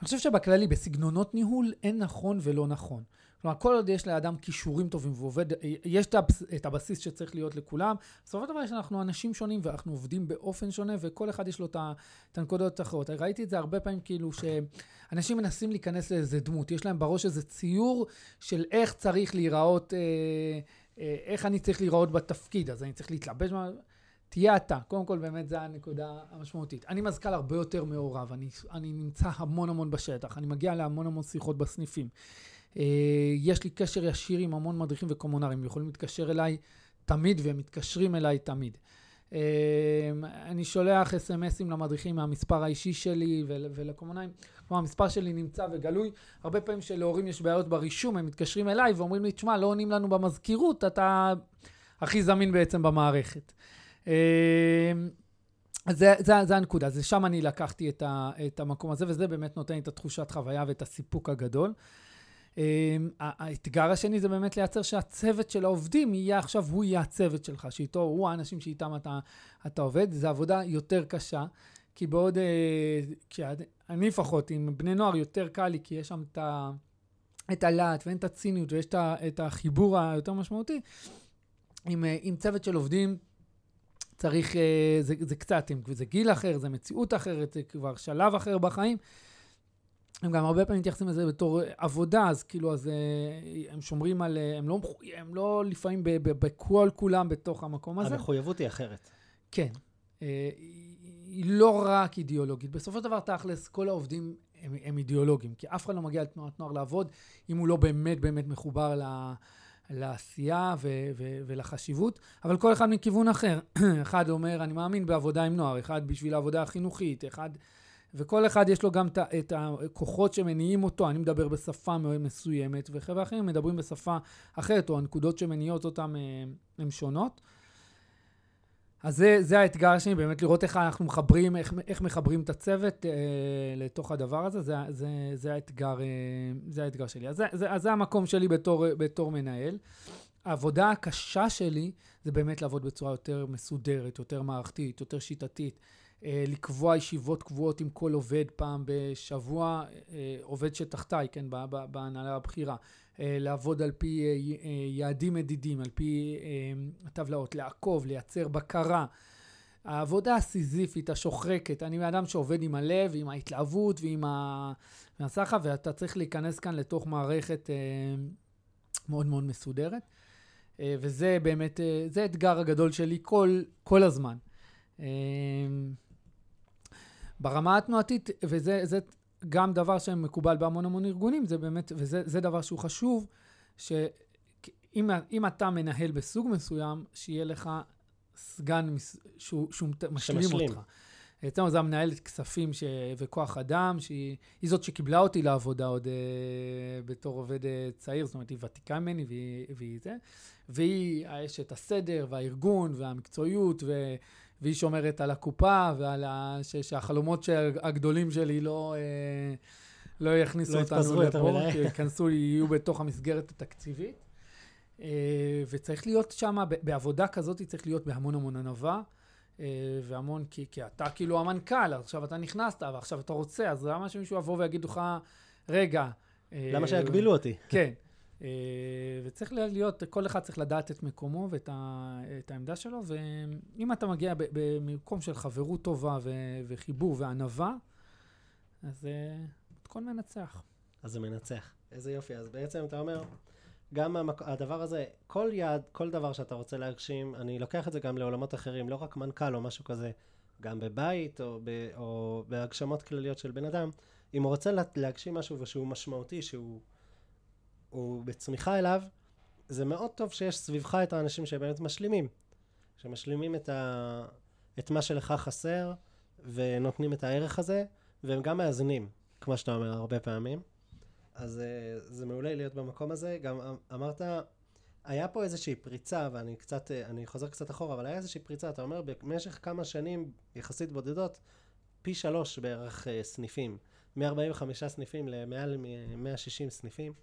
אני חושב שבכללי, בסגנונות ניהול, אין נכון ולא נכון. כלומר, כל עוד יש לאדם כישורים טובים ועובד, יש את הבס- את הבסיס שצריך להיות לכולם. בסופו של דבר יש אנחנו אנשים שונים ואנחנו עובדים באופן שונה, וכל אחד יש לו את הנקודות האחרות. ראיתי את זה הרבה פעמים, כאילו, שאנשים מנסים להיכנס לאיזה דמות. יש להם בראש איזה ציור של איך צריך להיראות, אה, אה, איך אני צריך להיראות בתפקיד, אז אני צריך להתלבש. תהיה אתה. קודם כל, באמת, זו הנקודה המשמעותית. אני מזכ"ל הרבה יותר מעורב, אני, אני נמצא המון המון בשטח, אני מגיע להמון המון שיחות בסניפים. אה, יש לי קשר ישיר עם המון מדריכים וקומונרים, הם יכולים להתקשר אליי תמיד והם מתקשרים אליי תמיד. אה, אני שולח אס.אם.אסים למדריכים מהמספר האישי שלי ול- ולקומונרים. כלומר, המספר שלי נמצא וגלוי. הרבה פעמים שלהורים יש בעיות ברישום, הם מתקשרים אליי ואומרים לי, תשמע, לא עונים לנו במזכירות, אתה הכי זמין בעצם במערכת. אה, זה, זה, זה הנקודה, זה שם אני לקחתי את, ה, את המקום הזה, וזה באמת נותן לי את התחושת חוויה ואת הסיפוק הגדול. האתגר השני זה באמת לייצר שהצוות של העובדים יהיה עכשיו, הוא יהיה הצוות שלך, שאיתו, הוא האנשים שאיתם אתה, אתה עובד. זו עבודה יותר קשה, כי בעוד, כי אני לפחות, עם בני נוער יותר קל לי, כי יש שם את. את הלהט ואין את הציניות ויש את החיבור היותר משמעותי, עם, עם צוות של עובדים צריך, זה, זה קצת, זה גיל אחר, זה מציאות אחרת, זה כבר שלב אחר בחיים. הם גם הרבה פעמים מתייחסים לזה בתור עבודה, אז כאילו, אז הם שומרים על, הם לא, הם לא לפעמים בכל כולם בתוך המקום הזה. המחויבות היא אחרת. כן. היא לא רק אידיאולוגית. בסופו של דבר, תכלס, כל העובדים הם, הם אידיאולוגים, כי אף אחד לא מגיע לתנועת נוער לעבוד אם הוא לא באמת באמת מחובר ל... לעשייה ו- ו- ולחשיבות, אבל כל אחד מכיוון אחר. אחד אומר, אני מאמין בעבודה עם נוער, אחד בשביל העבודה החינוכית, אחד... וכל אחד יש לו גם את הכוחות שמניעים אותו. אני מדבר בשפה מסוימת, וחבר'ה אחרים מדברים בשפה אחרת, או הנקודות שמניעות אותם הן שונות. אז זה, זה האתגר השני, באמת לראות איך אנחנו מחברים, איך, איך מחברים את הצוות אה, לתוך הדבר הזה, זה, זה, זה, האתגר, אה, זה האתגר שלי. אז זה, זה, אז זה המקום שלי בתור, בתור מנהל. העבודה הקשה שלי זה באמת לעבוד בצורה יותר מסודרת, יותר מערכתית, יותר שיטתית. אה, לקבוע ישיבות קבועות עם כל עובד פעם בשבוע, אה, עובד שתחתיי, כן, בהנהלה הבכירה. אה, לעבוד על פי יעדים מדידים, על פי הטבלאות, לעקוב, לייצר בקרה. העבודה הסיזיפית, השוחרקת, אני אדם שעובד עם הלב, עם ההתלהבות ועם הסחף, ואתה צריך להיכנס כאן לתוך מערכת מאוד מאוד מסודרת. וזה באמת, זה האתגר הגדול שלי כל, כל הזמן. ברמה התנועתית, וזה גם דבר שמקובל בהמון המון ארגונים, זה באמת, וזה דבר שהוא חשוב, שאם אתה מנהל בסוג מסוים, שיהיה לך סגן שהוא, שהוא משלים. אותך. אצלנו זה המנהלת כספים ש... וכוח אדם, שהיא זאת שקיבלה אותי לעבודה עוד uh, בתור עובד uh, צעיר, זאת אומרת, היא ותיקה ממני והיא, והיא זה, והיא האשת הסדר והארגון והמקצועיות, ו... והיא שומרת על הקופה ועל ה... ש... שהחלומות הגדולים שלי לא, אה, לא יכניסו לא אותנו לפה, כי ייכנסו, יהיו בתוך המסגרת התקציבית. אה, וצריך להיות שם, בעבודה כזאת צריך להיות בהמון המון ענווה. אה, והמון, כי, כי אתה כאילו המנכ"ל, עכשיו אתה נכנסת, ועכשיו אתה רוצה, אז למה שמישהו יבוא ויגיד לך, רגע... למה שיגבילו אותי? כן. אה, וצריך להיות, כל אחד צריך לדעת את מקומו ואת ה, את העמדה שלו, ואם אתה מגיע במקום של חברות טובה ו, וחיבור וענווה, אז אה, מתכון מנצח. אז זה מנצח. איזה יופי. אז בעצם אתה אומר, גם המק... הדבר הזה, כל יעד, כל דבר שאתה רוצה להגשים, אני לוקח את זה גם לעולמות אחרים, לא רק מנכ"ל או משהו כזה, גם בבית או, ב... או בהגשמות כלליות של בן אדם, אם הוא רוצה להגשים משהו שהוא משמעותי, שהוא הוא בצמיחה אליו, זה מאוד טוב שיש סביבך את האנשים שבאמת משלימים. שמשלימים את, ה... את מה שלך חסר, ונותנים את הערך הזה, והם גם מאזנים, כמו שאתה אומר הרבה פעמים. אז אה, זה מעולה להיות במקום הזה. גם אמ, אמרת, היה פה איזושהי פריצה, ואני קצת, אה, אני חוזר קצת אחורה, אבל היה איזושהי פריצה, אתה אומר, במשך כמה שנים יחסית בודדות, פי שלוש בערך אה, סניפים. מ-45 סניפים למעל מ-160 סניפים.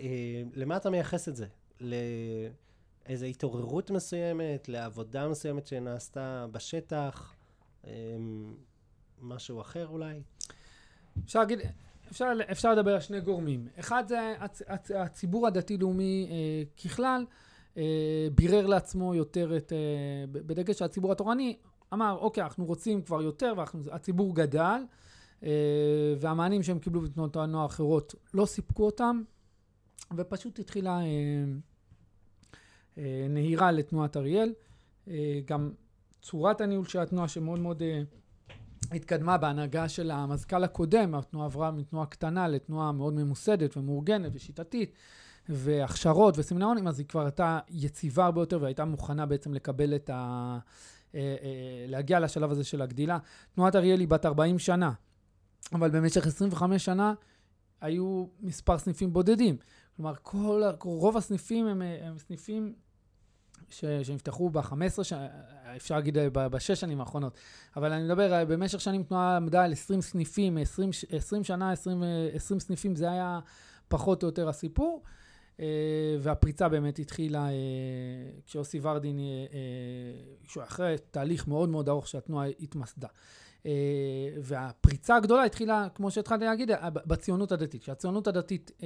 אה, למה אתה מייחס את זה? לאיזו התעוררות מסוימת, לעבודה מסוימת שנעשתה בשטח, אה, משהו אחר אולי? אפשר להגיד, אפשר, אפשר לדבר על שני גורמים. אחד זה הצ, הצ, הציבור הדתי-לאומי אה, ככלל, אה, בירר לעצמו יותר את, אה, בדגש שהציבור התורני אמר, אוקיי, אנחנו רוצים כבר יותר, והציבור גדל, אה, והמענים שהם קיבלו בתנועות הנוער האחרות לא סיפקו אותם, ופשוט התחילה אה, אה, נהירה לתנועת אריאל. אה, גם צורת הניהול של התנועה שמאוד מאוד התקדמה בהנהגה של המזכ"ל הקודם, התנועה עברה מתנועה קטנה לתנועה מאוד ממוסדת ומאורגנת ושיטתית. והכשרות וסמינרונים, אז היא כבר הייתה יציבה הרבה יותר והייתה מוכנה בעצם לקבל את ה... להגיע לשלב הזה של הגדילה. תנועת אריאל היא בת 40 שנה, אבל במשך 25 שנה היו מספר סניפים בודדים. כלומר, כל, רוב הסניפים הם, הם סניפים ש, שנפתחו ב-15 שנה, אפשר להגיד בשש שנים האחרונות, אבל אני מדבר, במשך שנים תנועה עמדה על 20 סניפים, 20, 20 שנה, 20, 20 סניפים, זה היה פחות או יותר הסיפור. Uh, והפריצה באמת התחילה uh, כשיוסי ורדין, uh, אחרי תהליך מאוד מאוד ארוך שהתנועה התמסדה. Uh, והפריצה הגדולה התחילה, כמו שהתחלתי להגיד, בציונות הדתית. כשהציונות הדתית uh,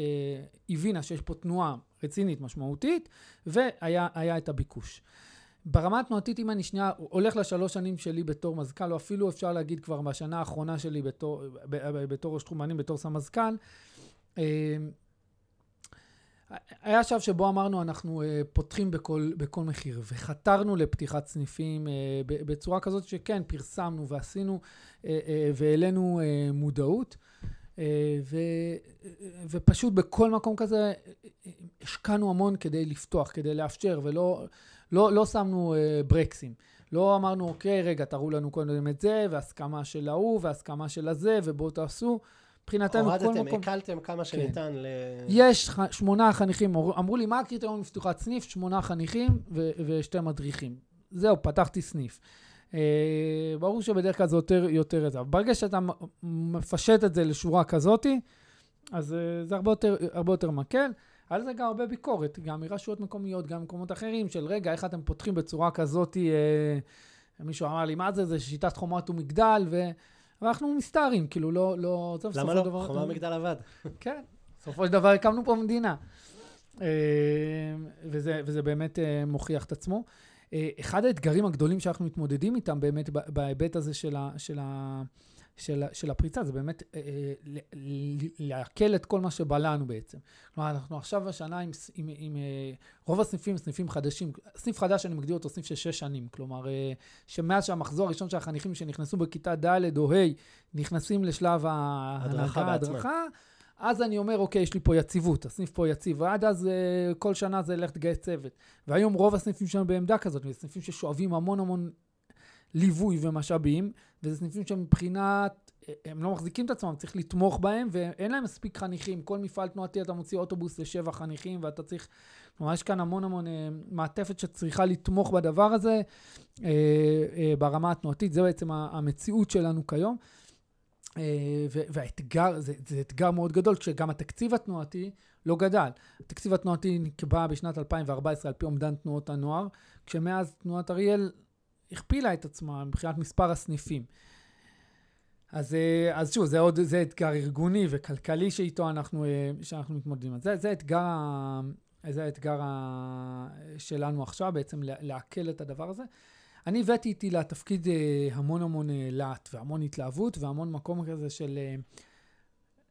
הבינה שיש פה תנועה רצינית, משמעותית, והיה את הביקוש. ברמה התנועתית, אם אני שנייה הולך לשלוש שנים שלי בתור מזכ"ל, או אפילו אפשר להגיד כבר בשנה האחרונה שלי בתור, בתור ראש תחום בתור סמזכ"ל, אה, היה שלב שבו אמרנו, אנחנו uh, פותחים בכל, בכל מחיר, וחתרנו לפתיחת סניפים uh, בצורה כזאת שכן, פרסמנו ועשינו uh, והעלינו מודעות, ו, ופשוט בכל מקום כזה השקענו המון כדי לפתוח, כדי לאפשר, ולא לא, לא שמנו ברקסים. לא אמרנו, אוקיי, רגע, תראו לנו קודם את זה, והסכמה של ההוא, והסכמה של הזה, ובואו תעשו. מבחינתנו, כל מקום... הורדתם, הקלתם כמה שניתן כן. ל... יש שמונה חניכים, אמרו לי, מה הקריטריון לפתוחת סניף? שמונה חניכים ו- ושתי מדריכים. זהו, פתחתי סניף. Uh, ברור שבדרך כלל זה יותר, יותר את זה. ברגע שאתה מפשט את זה לשורה כזאתי, אז uh, זה הרבה יותר, הרבה יותר מקל. על זה גם הרבה ביקורת, גם מרשויות מקומיות, גם ממקומות אחרים, של רגע, איך אתם פותחים בצורה כזאת, אה, מישהו אמר לי, מה זה, זה שיטת חומת ומגדל, ו... ואנחנו מסתערים, כאילו, לא, לא, זה למה לא? דבר... חומה ומגדל עבד. כן, בסופו של דבר הקמנו פה מדינה. אה, וזה, וזה באמת אה, מוכיח את עצמו. אה, אחד האתגרים הגדולים שאנחנו מתמודדים איתם באמת בהיבט הזה של ה... של ה של, של הפריצה, זה באמת אה, אה לעכל את כל מה שבלענו בעצם. כלומר, אנחנו עכשיו השנה עם, עם, עם אה, רוב הסניפים, סניפים חדשים, סניף חדש, אני מגדיר אותו סניף של שש שנים. כלומר, אה, שמאז שהמחזור הראשון של החניכים שנכנסו בכיתה ד' או ה', נכנסים לשלב ההנהגה, ההדרכה, אז אני אומר, אוקיי, יש לי פה יציבות, הסניף פה יציב, ועד אז אה, כל שנה זה ללכת לגייס צוות. והיום רוב הסניפים שלנו בעמדה כזאת, סניפים ששואבים המון המון ליווי ומשאבים, וזה סניפים שמבחינת, הם לא מחזיקים את עצמם, צריך לתמוך בהם, ואין להם מספיק חניכים. כל מפעל תנועתי אתה מוציא אוטובוס לשבע חניכים, ואתה צריך, כלומר, יש כאן המון המון אה, מעטפת שצריכה לתמוך בדבר הזה אה, אה, ברמה התנועתית, זה בעצם המציאות שלנו כיום. והאתגר, זה, זה אתגר מאוד גדול, כשגם התקציב התנועתי לא גדל. התקציב התנועתי נקבע בשנת 2014 על פי אומדן תנועות הנוער, כשמאז תנועת אריאל הכפילה את עצמה מבחינת מספר הסניפים. אז, אה, אז שוב, זה עוד, זה אתגר ארגוני וכלכלי שאיתו אנחנו, אה, שאנחנו מתמודדים. זה, זה אתגר, זה האתגר שלנו עכשיו, בעצם לעכל את הדבר הזה. אני הבאתי איתי לתפקיד אה, המון המון להט והמון התלהבות והמון מקום כזה של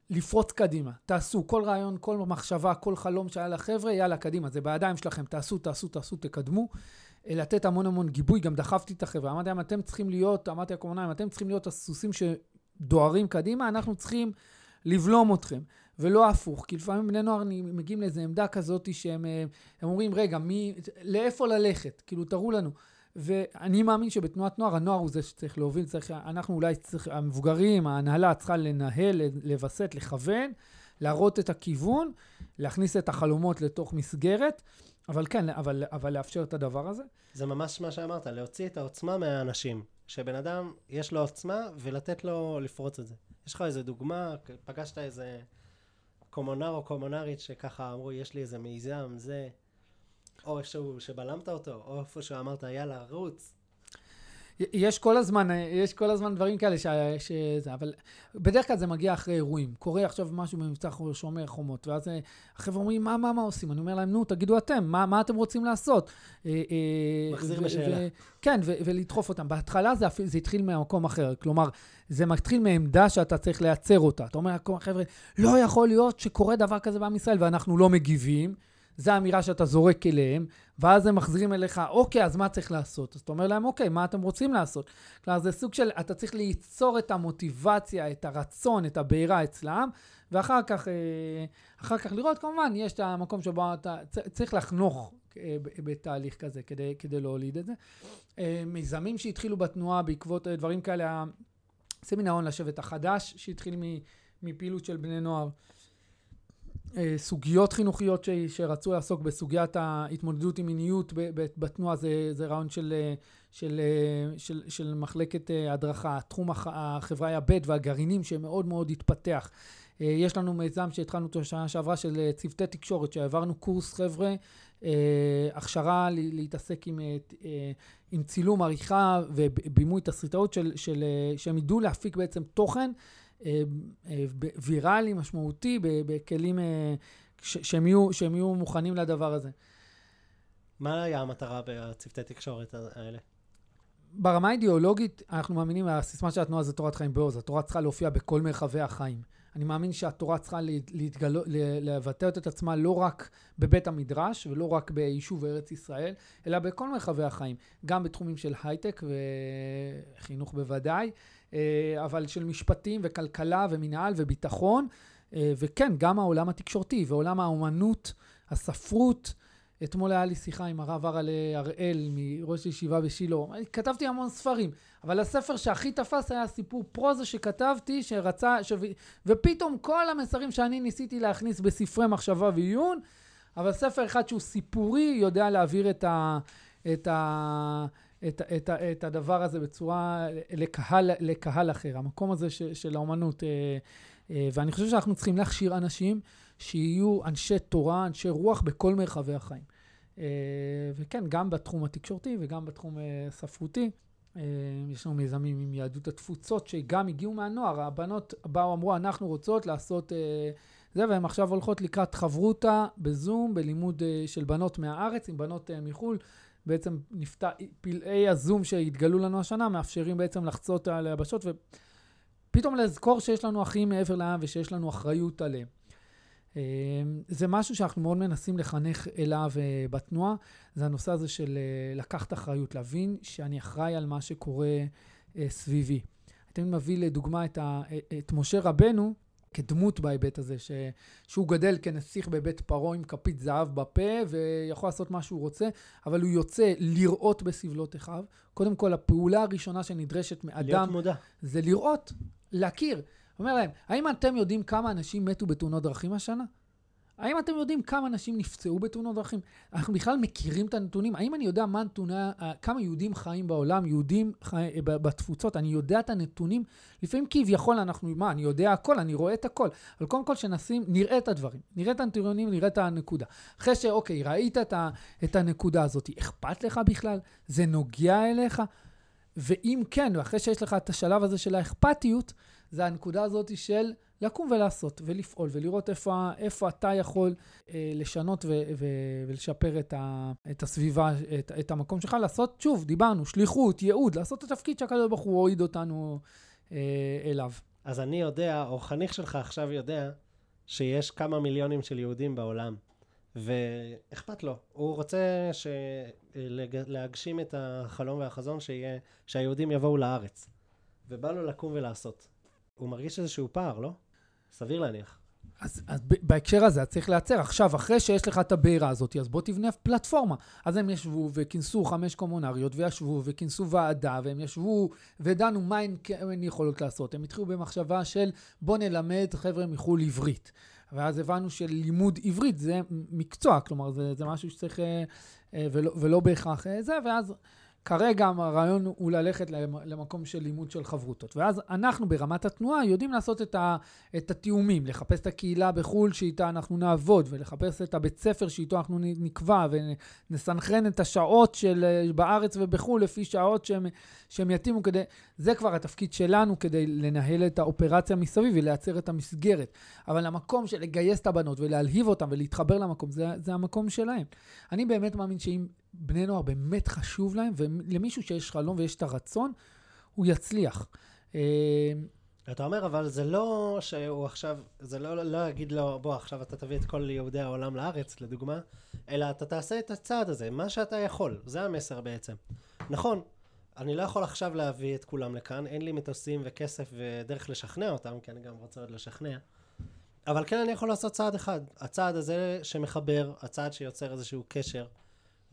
לפרוץ קדימה. תעשו, כל רעיון, כל מחשבה, כל חלום שהיה לחבר'ה, יאללה, קדימה, זה בידיים שלכם, תעשו, תעשו, תעשו, תקדמו. לתת המון המון גיבוי, גם דחפתי את החברה. אמרתי להם, אתם צריכים להיות, אמרתי לקומונאים, אתם צריכים להיות הסוסים שדוהרים קדימה, אנחנו צריכים לבלום אתכם, ולא הפוך. כי לפעמים בני נוער מגיעים לאיזו עמדה כזאת שהם אומרים, רגע, מי, לאיפה ללכת? כאילו, תראו לנו. ואני מאמין שבתנועת נוער, הנוער הוא זה שצריך להוביל, צריך, אנחנו אולי צריך, המבוגרים, ההנהלה צריכה לנהל, לווסת, לכוון, להראות את הכיוון, להכניס את החלומות לתוך מסגרת. אבל כן, אבל, אבל לאפשר את הדבר הזה. זה ממש מה שאמרת, להוציא את העוצמה מהאנשים. שבן אדם, יש לו עוצמה, ולתת לו לפרוץ את זה. יש לך איזה דוגמה, פגשת איזה קומונר או קומונרית שככה אמרו, יש לי איזה מיזם, זה, או איפשהו שבלמת אותו, או איפה שאמרת, יאללה, רוץ. יש כל הזמן, יש כל הזמן דברים כאלה ש... שזה, אבל בדרך כלל זה מגיע אחרי אירועים. קורה עכשיו משהו במבצע שומר חומות, ואז אה, החבר'ה אומרים, מה, מה, מה עושים? אני אומר להם, נו, תגידו אתם, מה, מה אתם רוצים לעשות? אה, אה, מחזיר בשאלה. כן, ולדחוף אותם. בהתחלה זה, זה התחיל מהמקום אחר. כלומר, זה מתחיל מעמדה שאתה צריך לייצר אותה. אתה אומר, חבר'ה, לא יכול להיות שקורה דבר כזה בעם ישראל ואנחנו לא מגיבים. זו האמירה שאתה זורק אליהם, ואז הם מחזירים אליך, אוקיי, אז מה צריך לעשות? אז אתה אומר להם, אוקיי, מה אתם רוצים לעשות? כלומר, זה סוג של, אתה צריך ליצור את המוטיבציה, את הרצון, את הבעירה אצלם, ואחר כך, אה, אחר כך לראות, כמובן, יש את המקום שבו אתה צריך לחנוך אה, בתהליך כזה כדי, כדי להוליד את זה. אה, מיזמים שהתחילו בתנועה בעקבות דברים כאלה, הסמינרון לשבט החדש, שהתחיל מפעילות של בני נוער. אה, סוגיות חינוכיות ש, שרצו לעסוק בסוגיית ההתמודדות עם מיניות בתנועה, זה, זה רעיון של, אה, של, אה, של, של מחלקת הדרכה. תחום החברה היבט והגרעינים שמאוד מאוד התפתח. יש לנו מיזם שהתחלנו אותו שנה שעברה של צוותי תקשורת, שהעברנו קורס חבר'ה, הכשרה להתעסק עם, עם צילום, עריכה ובימוי תסריטאות, של, של, שהם ידעו להפיק בעצם תוכן ויראלי, משמעותי, בכלים שהם יהיו, שהם יהיו מוכנים לדבר הזה. מה היה המטרה בצוותי תקשורת האלה? ברמה האידיאולוגית, אנחנו מאמינים, הסיסמה של התנועה זה תורת חיים בעוז. התורה צריכה להופיע בכל מרחבי החיים. אני מאמין שהתורה צריכה להתגל... לבטא את עצמה לא רק בבית המדרש ולא רק ביישוב ארץ ישראל, אלא בכל מרחבי החיים. גם בתחומים של הייטק וחינוך בוודאי, אה, אבל של משפטים וכלכלה ומינהל וביטחון, אה, וכן, גם העולם התקשורתי ועולם האומנות, הספרות. אתמול היה לי שיחה עם הרב הרל הראל מראש ישיבה בשילה. כתבתי המון ספרים, אבל הספר שהכי תפס היה סיפור פרוזה שכתבתי, שרצה, ש... ופתאום כל המסרים שאני ניסיתי להכניס בספרי מחשבה ועיון, אבל ספר אחד שהוא סיפורי יודע להעביר את, ה... את, ה... את, את, את, הדבר הזה בצורה, לקהל, לקהל אחר, המקום הזה ש, של האומנות. אה, אה, ואני חושב שאנחנו צריכים להכשיר אנשים שיהיו אנשי תורה, אנשי רוח בכל מרחבי החיים. אה, וכן, גם בתחום התקשורתי וגם בתחום הספרותי. אה, יש לנו מיזמים עם יהדות התפוצות שגם הגיעו מהנוער. הבנות באו, אמרו, אנחנו רוצות לעשות זה, והן עכשיו הולכות לקראת חברותה בזום, בלימוד של בנות מהארץ עם בנות מחו"ל. בעצם נפתח, פלאי הזום שהתגלו לנו השנה מאפשרים בעצם לחצות על היבשות ופתאום לזכור שיש לנו אחים מעבר לעם ושיש לנו אחריות עליהם. אמ, זה משהו שאנחנו מאוד מנסים לחנך אליו אה, בתנועה, זה הנושא הזה של אה, לקחת אחריות, להבין שאני אחראי על מה שקורה אה, סביבי. תמיד מביא לדוגמה את, ה, את משה רבנו כדמות בהיבט הזה, ש, שהוא גדל כנסיך בבית פרעה עם כפית זהב בפה ויכול לעשות מה שהוא רוצה, אבל הוא יוצא לראות בסבלות אחיו. קודם כל, הפעולה הראשונה שנדרשת מאדם... זה לראות, להכיר. אומר להם, האם אתם יודעים כמה אנשים מתו בתאונות דרכים השנה? האם אתם יודעים כמה אנשים נפצעו בתאונות דרכים? אנחנו בכלל מכירים את הנתונים? האם אני יודע מה הנתונה, כמה יהודים חיים בעולם, יהודים חי, בתפוצות? אני יודע את הנתונים? לפעמים כביכול אנחנו, מה, אני יודע הכל, אני רואה את הכל. אבל קודם כל שנשים, נראה את הדברים. נראה את הנתונים, נראה את הנקודה. אחרי שאוקיי, ראית את, ה, את הנקודה הזאת, אכפת לך בכלל? זה נוגע אליך? ואם כן, ואחרי שיש לך את השלב הזה של האכפתיות, זה הנקודה הזאת של לקום ולעשות ולפעול ולראות איפה, איפה אתה יכול אה, לשנות ו, ו, ולשפר את, ה, את הסביבה, את, את המקום שלך, לעשות, שוב, דיברנו, שליחות, ייעוד, לעשות את התפקיד שהקדוש ברוך הוא הועיד אותנו אה, אליו. אז אני יודע, או חניך שלך עכשיו יודע, שיש כמה מיליונים של יהודים בעולם, ואכפת לו. הוא רוצה ש... להגשים את החלום והחזון שיהיה, שהיהודים יבואו לארץ. ובא לו לקום ולעשות. הוא מרגיש איזשהו פער, לא? סביר להניח. אז, אז בהקשר הזה, צריך לייצר עכשיו, אחרי שיש לך את הבעירה הזאת, אז בוא תבנה פלטפורמה. אז הם ישבו וכינסו חמש קומונריות, וישבו וכינסו ועדה, והם ישבו ודנו מה הן, הן יכולות לעשות. הם התחילו במחשבה של בוא נלמד חבר'ה מחו"ל עברית. ואז הבנו שלימוד עברית זה מקצוע, כלומר זה, זה משהו שצריך, אה, אה, ולא, ולא בהכרח אה, זה, ואז כרגע הרעיון הוא ללכת למקום של לימוד של חברותות. ואז אנחנו ברמת התנועה יודעים לעשות את, ה, את התיאומים, לחפש את הקהילה בחו"ל שאיתה אנחנו נעבוד, ולחפש את הבית ספר שאיתו אנחנו נקבע, ונסנכרן את השעות של בארץ ובחו"ל לפי שעות שהם, שהם יתאימו כדי... זה כבר התפקיד שלנו כדי לנהל את האופרציה מסביב ולייצר את המסגרת. אבל המקום של לגייס את הבנות ולהלהיב אותן ולהתחבר למקום, זה, זה המקום שלהם. אני באמת מאמין שאם בני נוער באמת חשוב להם, ולמישהו שיש חלום ויש את הרצון, הוא יצליח. אה, אתה אומר, אבל זה לא שהוא עכשיו, זה לא, לא להגיד לו, בוא, עכשיו אתה תביא את כל יהודי העולם לארץ, לדוגמה, אלא אתה תעשה את הצעד הזה, מה שאתה יכול, זה המסר בעצם. נכון, אני לא יכול עכשיו להביא את כולם לכאן, אין לי מטוסים וכסף ודרך לשכנע אותם, כי אני גם רוצה עוד לשכנע. אבל כן אני יכול לעשות צעד אחד. הצעד הזה שמחבר, הצעד שיוצר איזשהו קשר,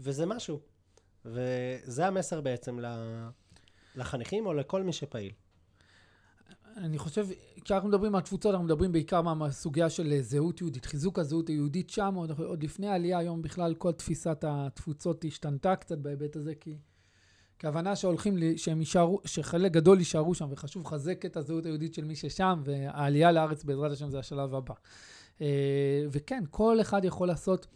וזה משהו. וזה המסר בעצם לחניכים או לכל מי שפעיל. אני חושב, כשאנחנו מדברים על תפוצות, אנחנו מדברים בעיקר מהסוגיה של זהות יהודית, חיזוק הזהות היהודית שם, עוד, עוד לפני העלייה, היום בכלל כל תפיסת התפוצות השתנתה קצת בהיבט הזה, כי כהבנה שהולכים, שהם יישארו, שחלק גדול יישארו שם, וחשוב לחזק את הזהות היהודית של מי ששם, והעלייה לארץ בעזרת השם זה השלב הבא. אה, וכן, כל אחד יכול לעשות...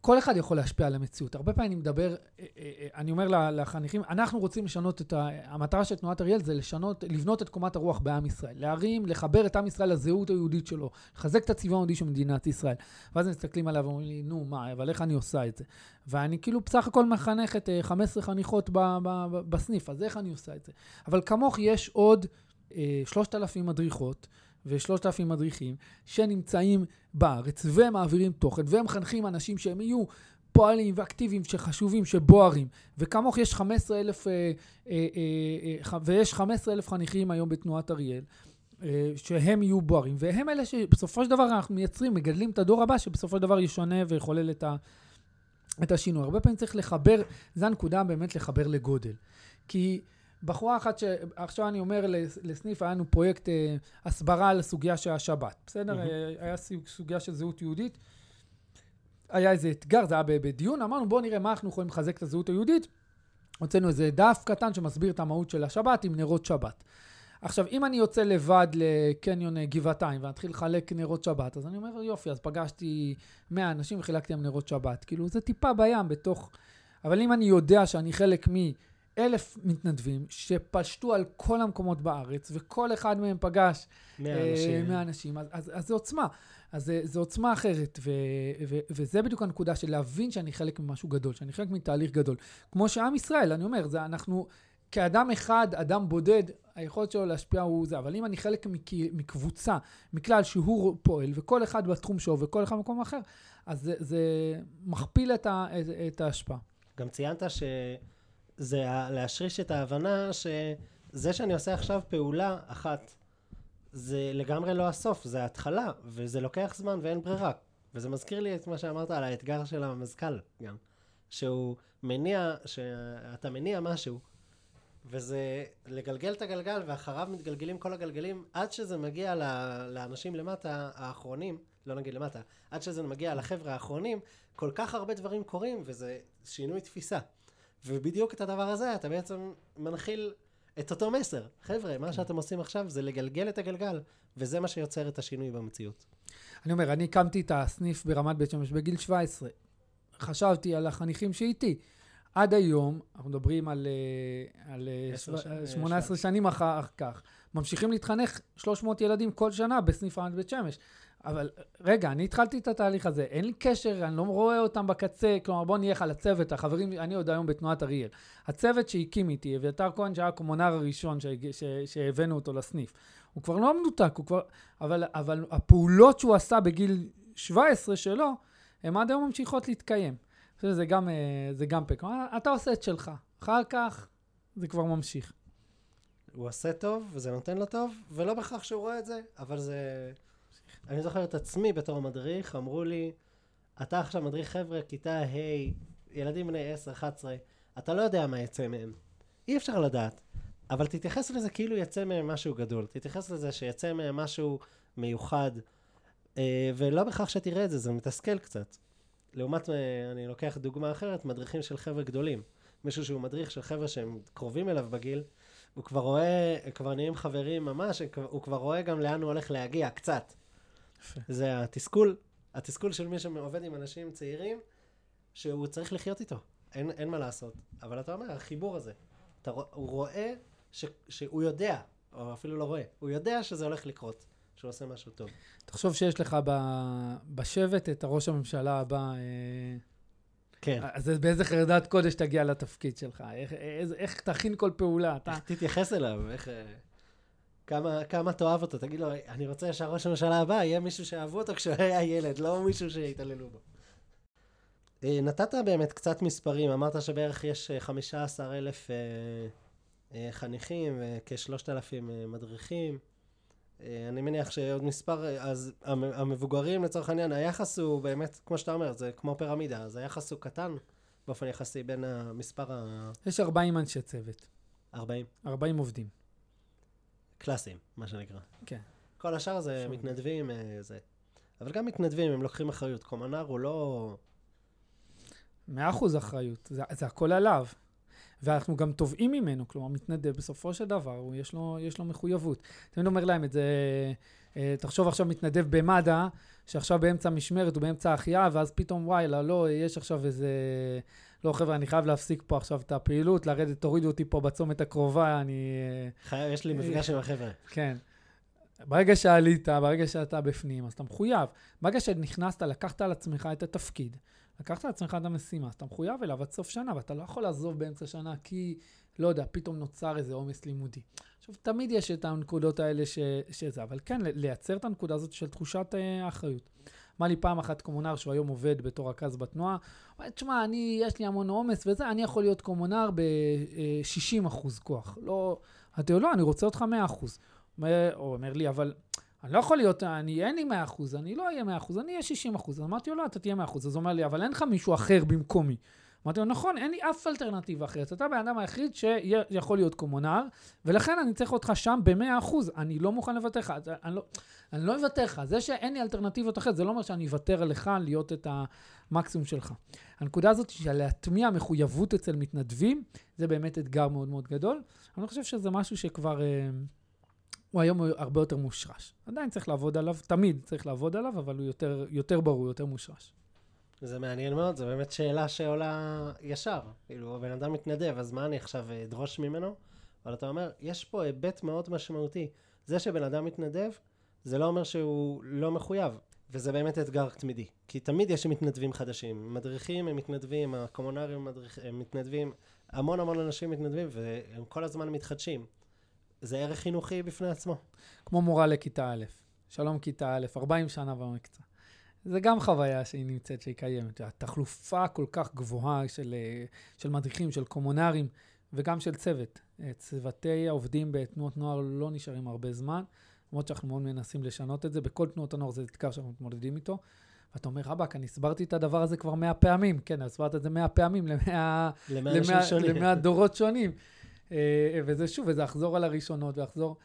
כל אחד יכול להשפיע על המציאות. הרבה פעמים אני מדבר, אה, אה, אני אומר לחניכים, אנחנו רוצים לשנות את ה... המטרה של תנועת אריאל זה לשנות, לבנות את קומת הרוח בעם ישראל. להרים, לחבר את עם ישראל לזהות היהודית שלו, לחזק את הצבעון היהודי של מדינת ישראל. ואז הם מסתכלים עליו ואומרים לי, נו, מה, אבל איך אני עושה את זה? ואני כאילו בסך הכל מחנך את 15 חניכות ב, ב, ב, בסניף, אז איך אני עושה את זה? אבל כמוך יש עוד 3,000 מדריכות. ושלושת אלפים מדריכים שנמצאים בארץ ומעבירים תוכן ומחנכים אנשים שהם יהיו פועלים ואקטיביים שחשובים, שבוערים. וכמוך יש 15 אלף, אה, אה, אה, ויש 15 אלף חניכים היום בתנועת אריאל. שהם יהיו בוערים, והם אלה שבסופו של דבר אנחנו מייצרים, מגדלים את הדור הבא, שבסופו של דבר ישונה ויחולל את, ה, את השינוי. הרבה פעמים צריך לחבר, זו הנקודה באמת לחבר לגודל. כי בחורה אחת שעכשיו אני אומר לסניף, היה לנו פרויקט אה, הסברה על הסוגיה של השבת, בסדר? Mm-hmm. היה סוגיה של זהות יהודית. היה איזה אתגר, זה היה בדיון, אמרנו בואו נראה מה אנחנו יכולים לחזק את הזהות היהודית. הוצאנו איזה דף קטן שמסביר את המהות של השבת עם נרות שבת. עכשיו, אם אני יוצא לבד לקניון אה, גבעתיים ואתחיל לחלק נרות שבת, אז אני אומר, יופי, אז פגשתי 100 אנשים וחילקתי להם נרות שבת. כאילו, זה טיפה בים בתוך... אבל אם אני יודע שאני חלק מ... אלף מתנדבים שפשטו על כל המקומות בארץ, וכל אחד מהם פגש 100 אה, אנשים, אה, אנשים אז, אז, אז זה עוצמה. אז זה, זה עוצמה אחרת, ו, ו, וזה בדיוק הנקודה של להבין שאני חלק ממשהו גדול, שאני חלק מתהליך גדול. כמו שעם ישראל, אני אומר, זה אנחנו, כאדם אחד, אדם בודד, היכולת שלו להשפיע הוא זה, אבל אם אני חלק מק, מקבוצה, מכלל שהוא פועל, וכל אחד בתחום שלו וכל אחד במקום אחר, אז זה, זה מכפיל את, ה, את, את ההשפעה. גם ציינת ש... זה להשריש את ההבנה שזה שאני עושה עכשיו פעולה אחת, זה לגמרי לא הסוף, זה ההתחלה, וזה לוקח זמן ואין ברירה. וזה מזכיר לי את מה שאמרת על האתגר של המזכ"ל גם. שהוא מניע, שאתה מניע משהו, וזה לגלגל את הגלגל, ואחריו מתגלגלים כל הגלגלים, עד שזה מגיע לאנשים למטה, האחרונים, לא נגיד למטה, עד שזה מגיע לחבר'ה האחרונים, כל כך הרבה דברים קורים, וזה שינוי תפיסה. ובדיוק את הדבר הזה אתה בעצם מנחיל את אותו מסר. חבר'ה, מה שאתם עושים עכשיו זה לגלגל את הגלגל, וזה מה שיוצר את השינוי במציאות. אני אומר, אני הקמתי את הסניף ברמת בית שמש בגיל 17. חשבתי על החניכים שאיתי. עד היום, אנחנו מדברים על, אה, על 18 אה, שנים אחר כך, ממשיכים להתחנך 300 ילדים כל שנה בסניף רמת בית שמש. אבל רגע, אני התחלתי את התהליך הזה, אין לי קשר, אני לא רואה אותם בקצה, כלומר בוא נלך על הצוות, החברים, אני עוד היום בתנועת אריאל. הצוות שהקים איתי, אביתר כהן שהיה הקומונר הראשון שהבאנו אותו לסניף, הוא כבר לא מנותק, הוא כבר, אבל, אבל הפעולות שהוא עשה בגיל 17 שלו, הן עד היום ממשיכות להתקיים. שזה גם, אה, זה גם פק. אתה עושה את שלך, אחר כך זה כבר ממשיך. הוא עושה טוב, וזה נותן לו טוב, ולא בהכרח שהוא רואה את זה, אבל זה... אני זוכר את עצמי בתור מדריך, אמרו לי, אתה עכשיו מדריך חבר'ה, כיתה ה', ילדים בני 10-11, אתה לא יודע מה יצא מהם. אי אפשר לדעת. אבל תתייחס לזה כאילו יצא מהם משהו גדול. תתייחס לזה שיצא מהם משהו מיוחד, אה, ולא בהכרח שתראה את זה, זה מתסכל קצת. לעומת, אה, אני לוקח דוגמה אחרת, מדריכים של חבר'ה גדולים. מישהו שהוא מדריך של חבר'ה שהם קרובים אליו בגיל, הוא כבר רואה, כבר נהיים חברים ממש, הוא כבר רואה גם לאן הוא הולך להגיע, קצת. זה התסכול, התסכול של מי שעובד עם אנשים צעירים, שהוא צריך לחיות איתו. אין, אין מה לעשות. אבל אתה אומר, החיבור הזה, אתה, הוא רואה ש, שהוא יודע, או אפילו לא רואה, הוא יודע שזה הולך לקרות, שהוא עושה משהו טוב. תחשוב שיש לך ב, בשבט את הראש הממשלה הבא. אה, כן. אז באיזה חרדת קודש תגיע לתפקיד שלך? איך, איך, איך תכין כל פעולה? איך אתה... תתייחס אליו? איך... כמה, כמה תאהב אותו, תגיד לו, אני רוצה שהראש הממשלה הבא יהיה מישהו שאהבו אותו כשהוא היה ילד, לא מישהו שהתעללו בו. אה, נתת באמת קצת מספרים, אמרת שבערך יש 15 אה, אלף אה, חניכים וכ-3,000 מדריכים. אני מניח שעוד מספר, אז המבוגרים לצורך העניין, היחס הוא באמת, כמו שאתה אומר, זה כמו פירמידה, אז היחס הוא קטן באופן יחסי בין המספר ה... יש 40 אנשי צוות. 40? 40 עובדים. קלאסיים, מה שנקרא. כן. כל השאר זה שום. מתנדבים, אה, זה. אבל גם מתנדבים, הם לוקחים אחריות. קומנר הוא לא... מאה אחוז אחריות, זה, זה הכל עליו. ואנחנו גם תובעים ממנו, כלומר, מתנדב בסופו של דבר, הוא, יש, לו, יש לו מחויבות. תמיד אומר להם את זה, אה, תחשוב עכשיו מתנדב במד"א, שעכשיו באמצע משמרת הוא באמצע החייאה, ואז פתאום וואלה, לא, יש עכשיו איזה... לא, חבר'ה, אני חייב להפסיק פה עכשיו את הפעילות, לרדת, תורידו אותי פה בצומת הקרובה, אני... חייב, יש לי מפגש עם החבר'ה. כן. ברגע שעלית, ברגע שאתה בפנים, אז אתה מחויב. ברגע שנכנסת, לקחת על עצמך את התפקיד, לקחת על עצמך את המשימה, אז אתה מחויב אליו עד סוף שנה, ואתה לא יכול לעזוב באמצע שנה כי, לא יודע, פתאום נוצר איזה עומס לימודי. עכשיו, תמיד יש את הנקודות האלה ש, שזה, אבל כן, לייצר את הנקודה הזאת של תחושת אה, האחריות. אמר לי פעם אחת קומונר שהוא היום עובד בתור רכז בתנועה, הוא אומר, תשמע, אני, יש לי המון עומס וזה, אני יכול להיות קומונר ב-60 אחוז כוח. לא, לו, לא, אני רוצה אותך 100 אחוז. הוא אומר לי, אבל אני לא יכול להיות, אני, אין לי 100 אחוז, אני לא אהיה 100 אחוז, אני אהיה 60 אחוז. אמרתי לו, לא, אתה תהיה 100 אחוז. אז הוא אומר לי, אבל אין לך מישהו אחר במקומי. אמרתי לו, נכון, אין לי אף אלטרנטיבה אחרת. אתה הבן אדם היחיד שיכול להיות קומונר, ולכן אני צריך אותך שם ב-100%. אני לא מוכן לוותר לך. אני לא, אני לא אוותר לך. זה שאין לי אלטרנטיבות אחרת, זה לא אומר שאני אוותר לך להיות את המקסימום שלך. הנקודה הזאת של להטמיע מחויבות אצל מתנדבים, זה באמת אתגר מאוד מאוד גדול. אני חושב שזה משהו שכבר... אה, הוא היום הרבה יותר מושרש. עדיין צריך לעבוד עליו, תמיד צריך לעבוד עליו, אבל הוא יותר, יותר ברור, יותר מושרש. זה מעניין מאוד, זו באמת שאלה שעולה ישר. כאילו, הבן אדם מתנדב, אז מה אני עכשיו אדרוש ממנו? אבל אתה אומר, יש פה היבט מאוד משמעותי. זה שבן אדם מתנדב, זה לא אומר שהוא לא מחויב, וזה באמת אתגר תמידי. כי תמיד יש מתנדבים חדשים. מדריכים הם מתנדבים, הקומונרים הם מתנדבים, המון המון אנשים מתנדבים, והם כל הזמן מתחדשים. זה ערך חינוכי בפני עצמו. כמו מורה לכיתה א', שלום כיתה א', 40 שנה במקצוע. זה גם חוויה שהיא נמצאת, שהיא קיימת. התחלופה כל כך גבוהה של, אה, של מדריכים, של קומונרים וגם של צוות. אה, צוותי העובדים בתנועות נוער לא נשארים הרבה זמן, למרות שאנחנו מאוד מנסים לשנות את זה. בכל תנועות הנוער זה אתגר שאנחנו מתמודדים איתו. ואתה אומר, רבאק, אני הסברתי את הדבר הזה כבר מאה פעמים. כן, הסברת את זה מאה פעמים למאה, למאה, למאה דורות שונים. אה, וזה שוב, וזה לחזור על הראשונות ולחזור.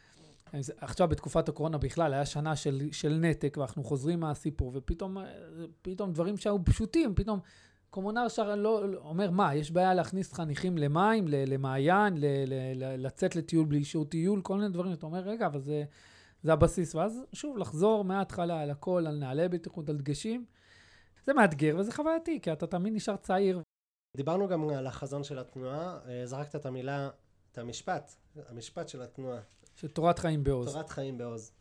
עכשיו בתקופת הקורונה בכלל, היה שנה של, של נתק, ואנחנו חוזרים מהסיפור, ופתאום פתאום דברים שהיו פשוטים, פתאום קומונר שר לא, לא, אומר, מה, יש בעיה להכניס חניכים למים, למעיין, ל, ל, ל, לצאת לטיול בלי אישור טיול, כל מיני דברים, אתה אומר, רגע, אבל זה, זה הבסיס. ואז שוב, לחזור מההתחלה על הכל, על נעלי בטיחות, על דגשים. זה מאתגר וזה חווייתי, כי אתה תמיד נשאר צעיר. דיברנו גם על החזון של התנועה, אה, זרקת את המילה, את המשפט, המשפט של התנועה. של תורת חיים בעוז. תורת חיים בעוז.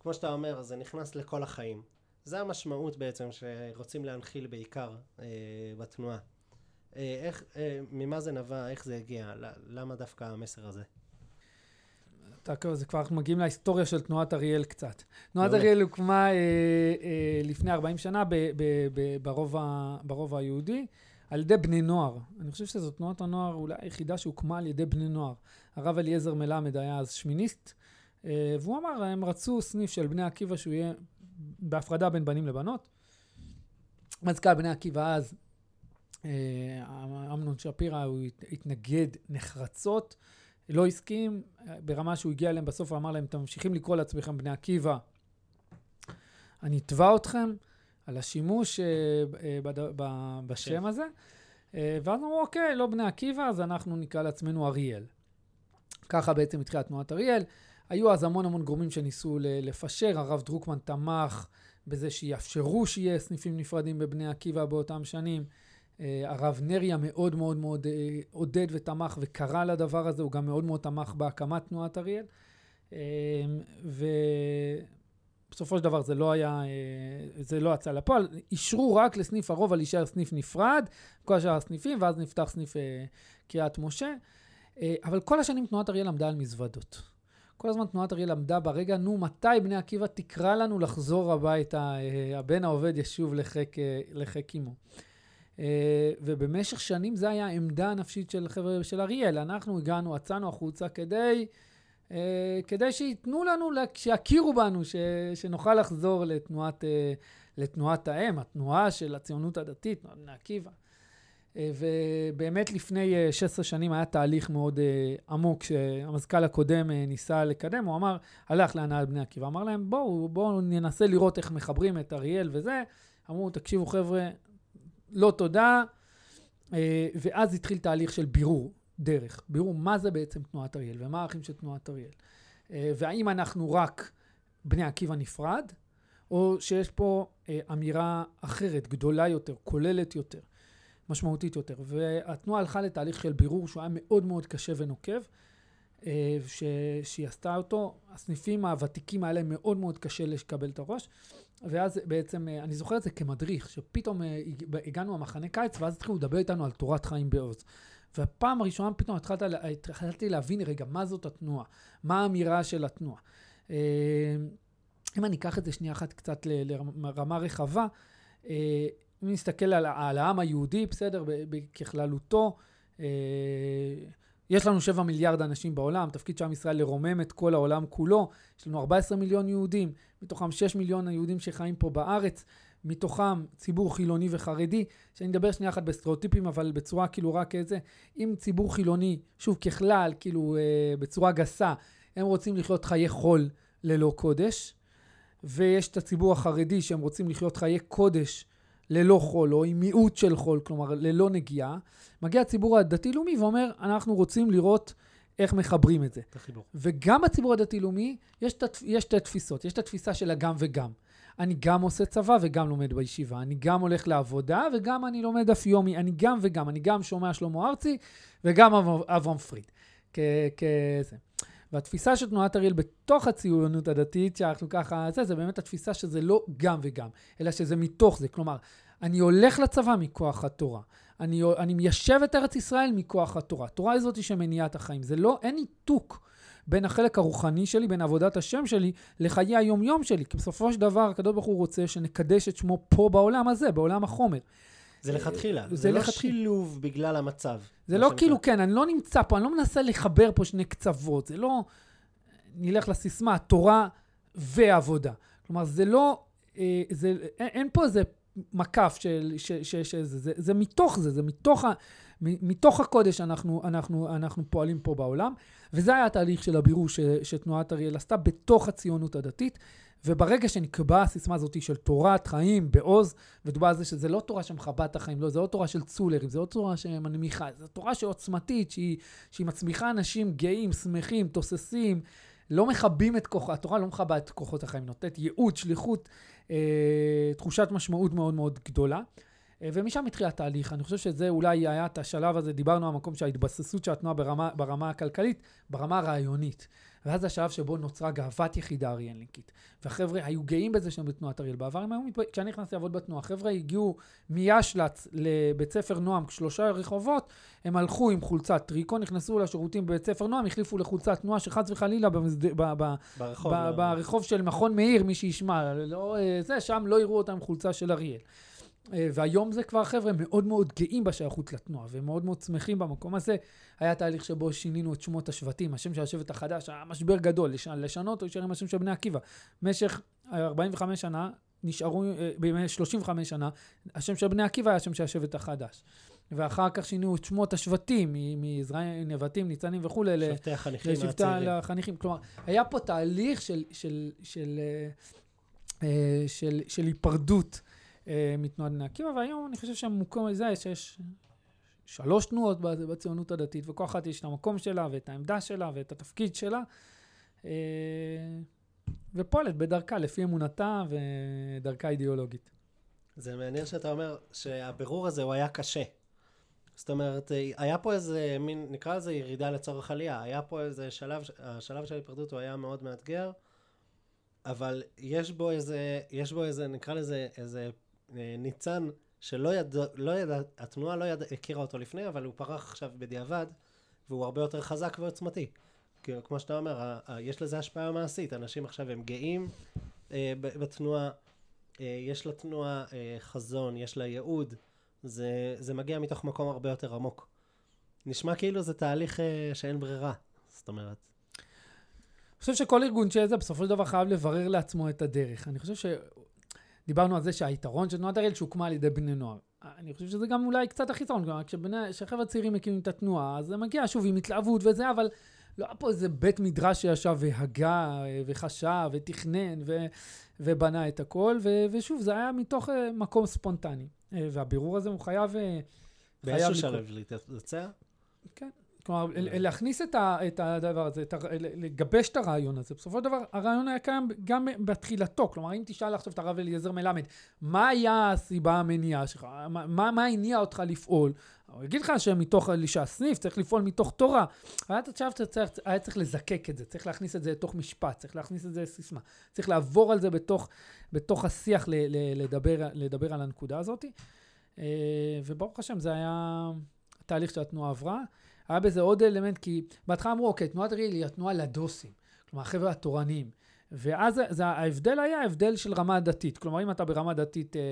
כמו שאתה אומר, זה נכנס לכל החיים. זה המשמעות בעצם שרוצים להנחיל בעיקר אה, בתנועה. אה, איך, אה, ממה זה נבע, איך זה הגיע, למה דווקא המסר הזה? אתה, זה כבר אנחנו מגיעים להיסטוריה של תנועת אריאל קצת. תנועת אריאל הוקמה אה, אה, לפני 40 שנה ב, ב, ב, ברוב, ה, ברוב היהודי. על ידי בני נוער. אני חושב שזו תנועת הנוער אולי היחידה שהוקמה על ידי בני נוער. הרב אליעזר מלמד היה אז שמיניסט, אה, והוא אמר, הם רצו סניף של בני עקיבא שהוא יהיה בהפרדה בין בנים לבנות. מזכ"ל בני עקיבא אז, אה, אמנון שפירא, הוא התנגד נחרצות, לא הסכים, ברמה שהוא הגיע אליהם בסוף ואמר להם, אתם ממשיכים לקרוא לעצמכם בני עקיבא, אני אתבע אתכם. על השימוש אה, אה, בשם כן. הזה. אה, ואז אמרו, אוקיי, לא בני עקיבא, אז אנחנו נקרא לעצמנו אריאל. ככה בעצם התחילה תנועת אריאל. היו אז המון המון גורמים שניסו לפשר, הרב דרוקמן תמך בזה שיאפשרו שיהיה סניפים נפרדים בבני עקיבא באותם שנים. הרב נריה מאוד מאוד מאוד עודד ותמך וקרא לדבר הזה, הוא גם מאוד מאוד תמך בהקמת תנועת אריאל. ו... בסופו של דבר זה לא היה, אה, זה לא יצא לפועל, אישרו רק לסניף הרובע להישאר סניף נפרד, כל השאר הסניפים, ואז נפתח סניף אה, קריית משה. אה, אבל כל השנים תנועת אריאל עמדה על מזוודות. כל הזמן תנועת אריאל עמדה ברגע, נו, מתי בני עקיבא תקרא לנו לחזור הביתה, הבן העובד ישוב לחיק, לחיק אימו. ובמשך שנים זה היה העמדה הנפשית של חבר'ה של אריאל. אנחנו הגענו, יצאנו החוצה כדי... אה, כדי שייתנו לנו, שיכירו בנו, ש, שנוכל לחזור לתנועת, אה, לתנועת האם, התנועה של הציונות הדתית, תנועת בני עקיבא. אה, ובאמת לפני 16 שנים היה תהליך מאוד עמוק שהמזכ"ל הקודם ניסה לקדם, הוא אמר, הלך להנהלת בני עקיבא, אמר להם בואו, בואו ננסה לראות איך מחברים את אריאל וזה. אמרו, תקשיבו חבר'ה, לא תודה. ואז התחיל תהליך של בירור. דרך, בירור מה זה בעצם תנועת אריאל ומה הערכים של תנועת אריאל. אה, והאם אנחנו רק בני עקיבא נפרד, או שיש פה אה, אמירה אחרת, גדולה יותר, כוללת יותר, משמעותית יותר. והתנועה הלכה לתהליך של בירור שהוא היה מאוד מאוד קשה ונוקב, אה, ש... שהיא עשתה אותו. הסניפים הוותיקים היה להם מאוד מאוד קשה לקבל את הראש, ואז בעצם, אני זוכר את זה כמדריך, שפתאום הגענו למחנה קיץ, ואז התחילו לדבר איתנו על תורת חיים בעוז. והפעם הראשונה פתאום התחלתי, התחלתי להבין, רגע, מה זאת התנועה? מה האמירה של התנועה? אם אני אקח את זה שנייה אחת קצת לרמה רחבה, אם נסתכל על, על העם היהודי, בסדר, ככללותו, יש לנו 7 מיליארד אנשים בעולם, תפקיד של עם ישראל לרומם את כל העולם כולו. יש לנו 14 מיליון יהודים, מתוכם 6 מיליון היהודים שחיים פה בארץ, מתוכם ציבור חילוני וחרדי, שאני אדבר שנייה אחת בסטריאוטיפים, אבל בצורה כאילו רק איזה, אם ציבור חילוני, שוב ככלל, כאילו אה, בצורה גסה, הם רוצים לחיות חיי חול ללא קודש, ויש את הציבור החרדי שהם רוצים לחיות חיי קודש ללא חול, או עם מיעוט של חול, כלומר ללא נגיעה, מגיע הציבור הדתי-לאומי ואומר, אנחנו רוצים לראות איך מחברים את זה. את החיבור. וגם בציבור הדתי-לאומי יש, יש שתי תפיסות. יש את התפיסה של הגם וגם. אני גם עושה צבא וגם לומד בישיבה. אני גם הולך לעבודה וגם אני לומד דף יומי. אני גם וגם. אני גם שומע שלמה ארצי וגם אברהם פריד. כזה. והתפיסה של תנועת אריאל בתוך הציונות הדתית, שאנחנו ככה, זה, זה באמת התפיסה שזה לא גם וגם, אלא שזה מתוך זה. כלומר, אני הולך לצבא מכוח התורה. אני, אני מיישב את ארץ ישראל מכוח התורה. התורה היא זאת שמניעה את החיים. זה לא, אין ניתוק בין החלק הרוחני שלי, בין עבודת השם שלי, לחיי היום-יום שלי. כי בסופו של דבר, הקדוש ברוך הוא רוצה שנקדש את שמו פה בעולם הזה, בעולם החומר. זה לכתחילה, זה, זה לא לכתחיל... שילוב בגלל המצב. זה לא כאילו, כן, אני לא נמצא פה, אני לא מנסה לחבר פה שני קצוות, זה לא, נלך לסיסמה, תורה ועבודה. כלומר, זה לא, אה, זה, אין, אין פה איזה מקף של, ש, ש, ש, זה, זה, זה מתוך זה, זה מתוך, ה, מתוך הקודש אנחנו, אנחנו, אנחנו פועלים פה בעולם, וזה היה התהליך של הבירור ש, שתנועת אריאל עשתה בתוך הציונות הדתית. וברגע שנקבעה הסיסמה הזאת של תורת חיים בעוז, ודובר על זה שזה לא תורה שמכבה את החיים, לא, זה לא תורה של צולרים, זה לא תורה שמנמיכה, זו תורה שעוצמתית, שהיא, שהיא מצמיחה אנשים גאים, שמחים, תוססים, לא מכבים את כוחה, התורה לא מכבה את כוחות החיים, נותנת ייעוד, שליחות, אה, תחושת משמעות מאוד מאוד גדולה. אה, ומשם התחיל התהליך. אני חושב שזה אולי היה את השלב הזה, דיברנו על המקום של ההתבססות של התנועה ברמה, ברמה הכלכלית, ברמה הרעיונית. ואז זה השלב שבו נוצרה גאוות יחידה אריאלניקית. והחבר'ה היו גאים בזה שהם בתנועת אריאל. בעבר הם היו. כשאני נכנסתי לעבוד בתנועה, חבר'ה הגיעו מישל"צ לבית ספר נועם, שלושה רחובות, הם הלכו עם חולצת טריקו, נכנסו לשירותים בבית ספר נועם, החליפו לחולצת תנועה שחס וחלילה במסד... ב... ב... ברחוב, ב... לא. ברחוב של מכון מאיר, מי שישמע, לא, אה, זה, שם לא יראו אותם חולצה של אריאל. אה, והיום זה כבר חבר'ה מאוד מאוד גאים בשייכות לתנועה, ומאוד מאוד שמחים במקום הזה. היה תהליך שבו שינינו את שמות השבטים, השם של השבט החדש היה משבר גדול, לש... לשנות או להישאר עם השם של בני עקיבא. במשך 45 שנה, נשארו, אה, בימי 35 שנה, השם של בני עקיבא היה השם של השבט החדש. ואחר כך שינו את שמות השבטים, מזרעי נבטים, ניצנים וכולי, לשבטי החניכים לשבטי החניכים. כלומר, היה פה תהליך של, של, של, של, אה, של, של היפרדות. אה, מתנועת בני עקיבא, והיום אני חושב שהמקום הזה, שיש שלוש תנועות בציונות הדתית, וכל אחת יש את המקום שלה, ואת העמדה שלה, ואת התפקיד שלה, אה, ופועלת בדרכה, לפי אמונתה ודרכה אידיאולוגית. זה מעניין שאתה אומר שהבירור הזה הוא היה קשה. זאת אומרת, היה פה איזה מין, נקרא לזה ירידה לצורך עלייה. היה פה איזה שלב, השלב של ההיפרדות הוא היה מאוד מאתגר, אבל יש בו איזה, יש בו איזה, נקרא לזה, איזה ניצן שלא ידע, לא ידע, התנועה לא ידע, הכירה אותו לפני, אבל הוא פרח עכשיו בדיעבד, והוא הרבה יותר חזק ועוצמתי. כמו שאתה אומר, יש לזה השפעה מעשית, אנשים עכשיו הם גאים אה, בתנועה, אה, יש לתנועה אה, חזון, יש לה ייעוד, זה, זה מגיע מתוך מקום הרבה יותר עמוק. נשמע כאילו זה תהליך אה, שאין ברירה, זאת אומרת. אני חושב שכל ארגון שזה בסופו של דבר חייב לברר לעצמו את הדרך. אני חושב ש... דיברנו על זה שהיתרון של תנועת אריאל שהוקמה על ידי בני נוער. אני חושב שזה גם אולי קצת החיסרון, כלומר, כשחבר'ה צעירים מקימים את התנועה, אז זה מגיע שוב עם התלהבות וזה, אבל לא היה פה איזה בית מדרש שישב והגה וחשב ותכנן ו, ובנה את הכל, ו, ושוב, זה היה מתוך אה, מקום ספונטני. אה, והבירור הזה הוא חייב... אה, באיזשהו שלב להתבצע? כן. כלומר, להכניס את, ה, את הדבר הזה, את ה, לגבש את הרעיון הזה. בסופו של דבר, הרעיון היה קיים גם בתחילתו. כלומר, אם תשאל עכשיו את הרב אליעזר מלמד, מה היה הסיבה המניעה שלך? מה, מה הניע אותך לפעול? הוא יגיד לך שמתוך, שהסניף צריך לפעול מתוך תורה. אבל אתה עכשיו צריך, היה צריך לזקק את זה, צריך להכניס את זה לתוך משפט, צריך להכניס את זה לסיסמה. צריך לעבור על זה בתוך, בתוך השיח, ל, ל, לדבר, לדבר על הנקודה הזאת. אה, וברוך השם, זה היה התהליך שהתנועה עברה. היה בזה עוד אלמנט, כי בהתחלה אמרו, אוקיי, תנועת אריאל היא התנועה לדוסים, כלומר, החבר'ה התורניים. ואז זה, ההבדל היה הבדל של רמה דתית. כלומר, אם אתה ברמה דתית, אה,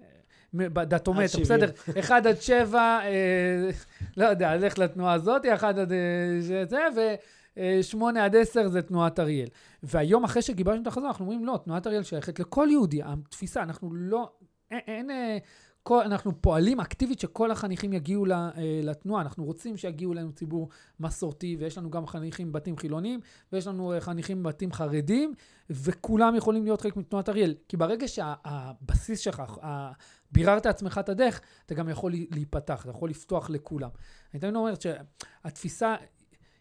אה, דתומטר, בסדר, 1 עד 7, אה, לא יודע, לך לתנועה הזאת, 1 עד אה, זה, ו-8 אה, עד 10 זה תנועת אריאל. והיום, אחרי שגיבשנו את החזון, אנחנו אומרים, לא, תנועת אריאל שייכת לכל יהודי. התפיסה, אנחנו לא, אין, אין אה, כל, אנחנו פועלים אקטיבית שכל החניכים יגיעו אה, לתנועה. אנחנו רוצים שיגיעו אלינו ציבור מסורתי, ויש לנו גם חניכים בבתים חילוניים, ויש לנו אה, חניכים בבתים חרדים, וכולם יכולים להיות חלק מתנועת אריאל. כי ברגע שהבסיס שלך, ביררת עצמך את הדרך, אתה גם יכול להיפתח, אתה יכול לפתוח לכולם. אני תמיד אומר שהתפיסה,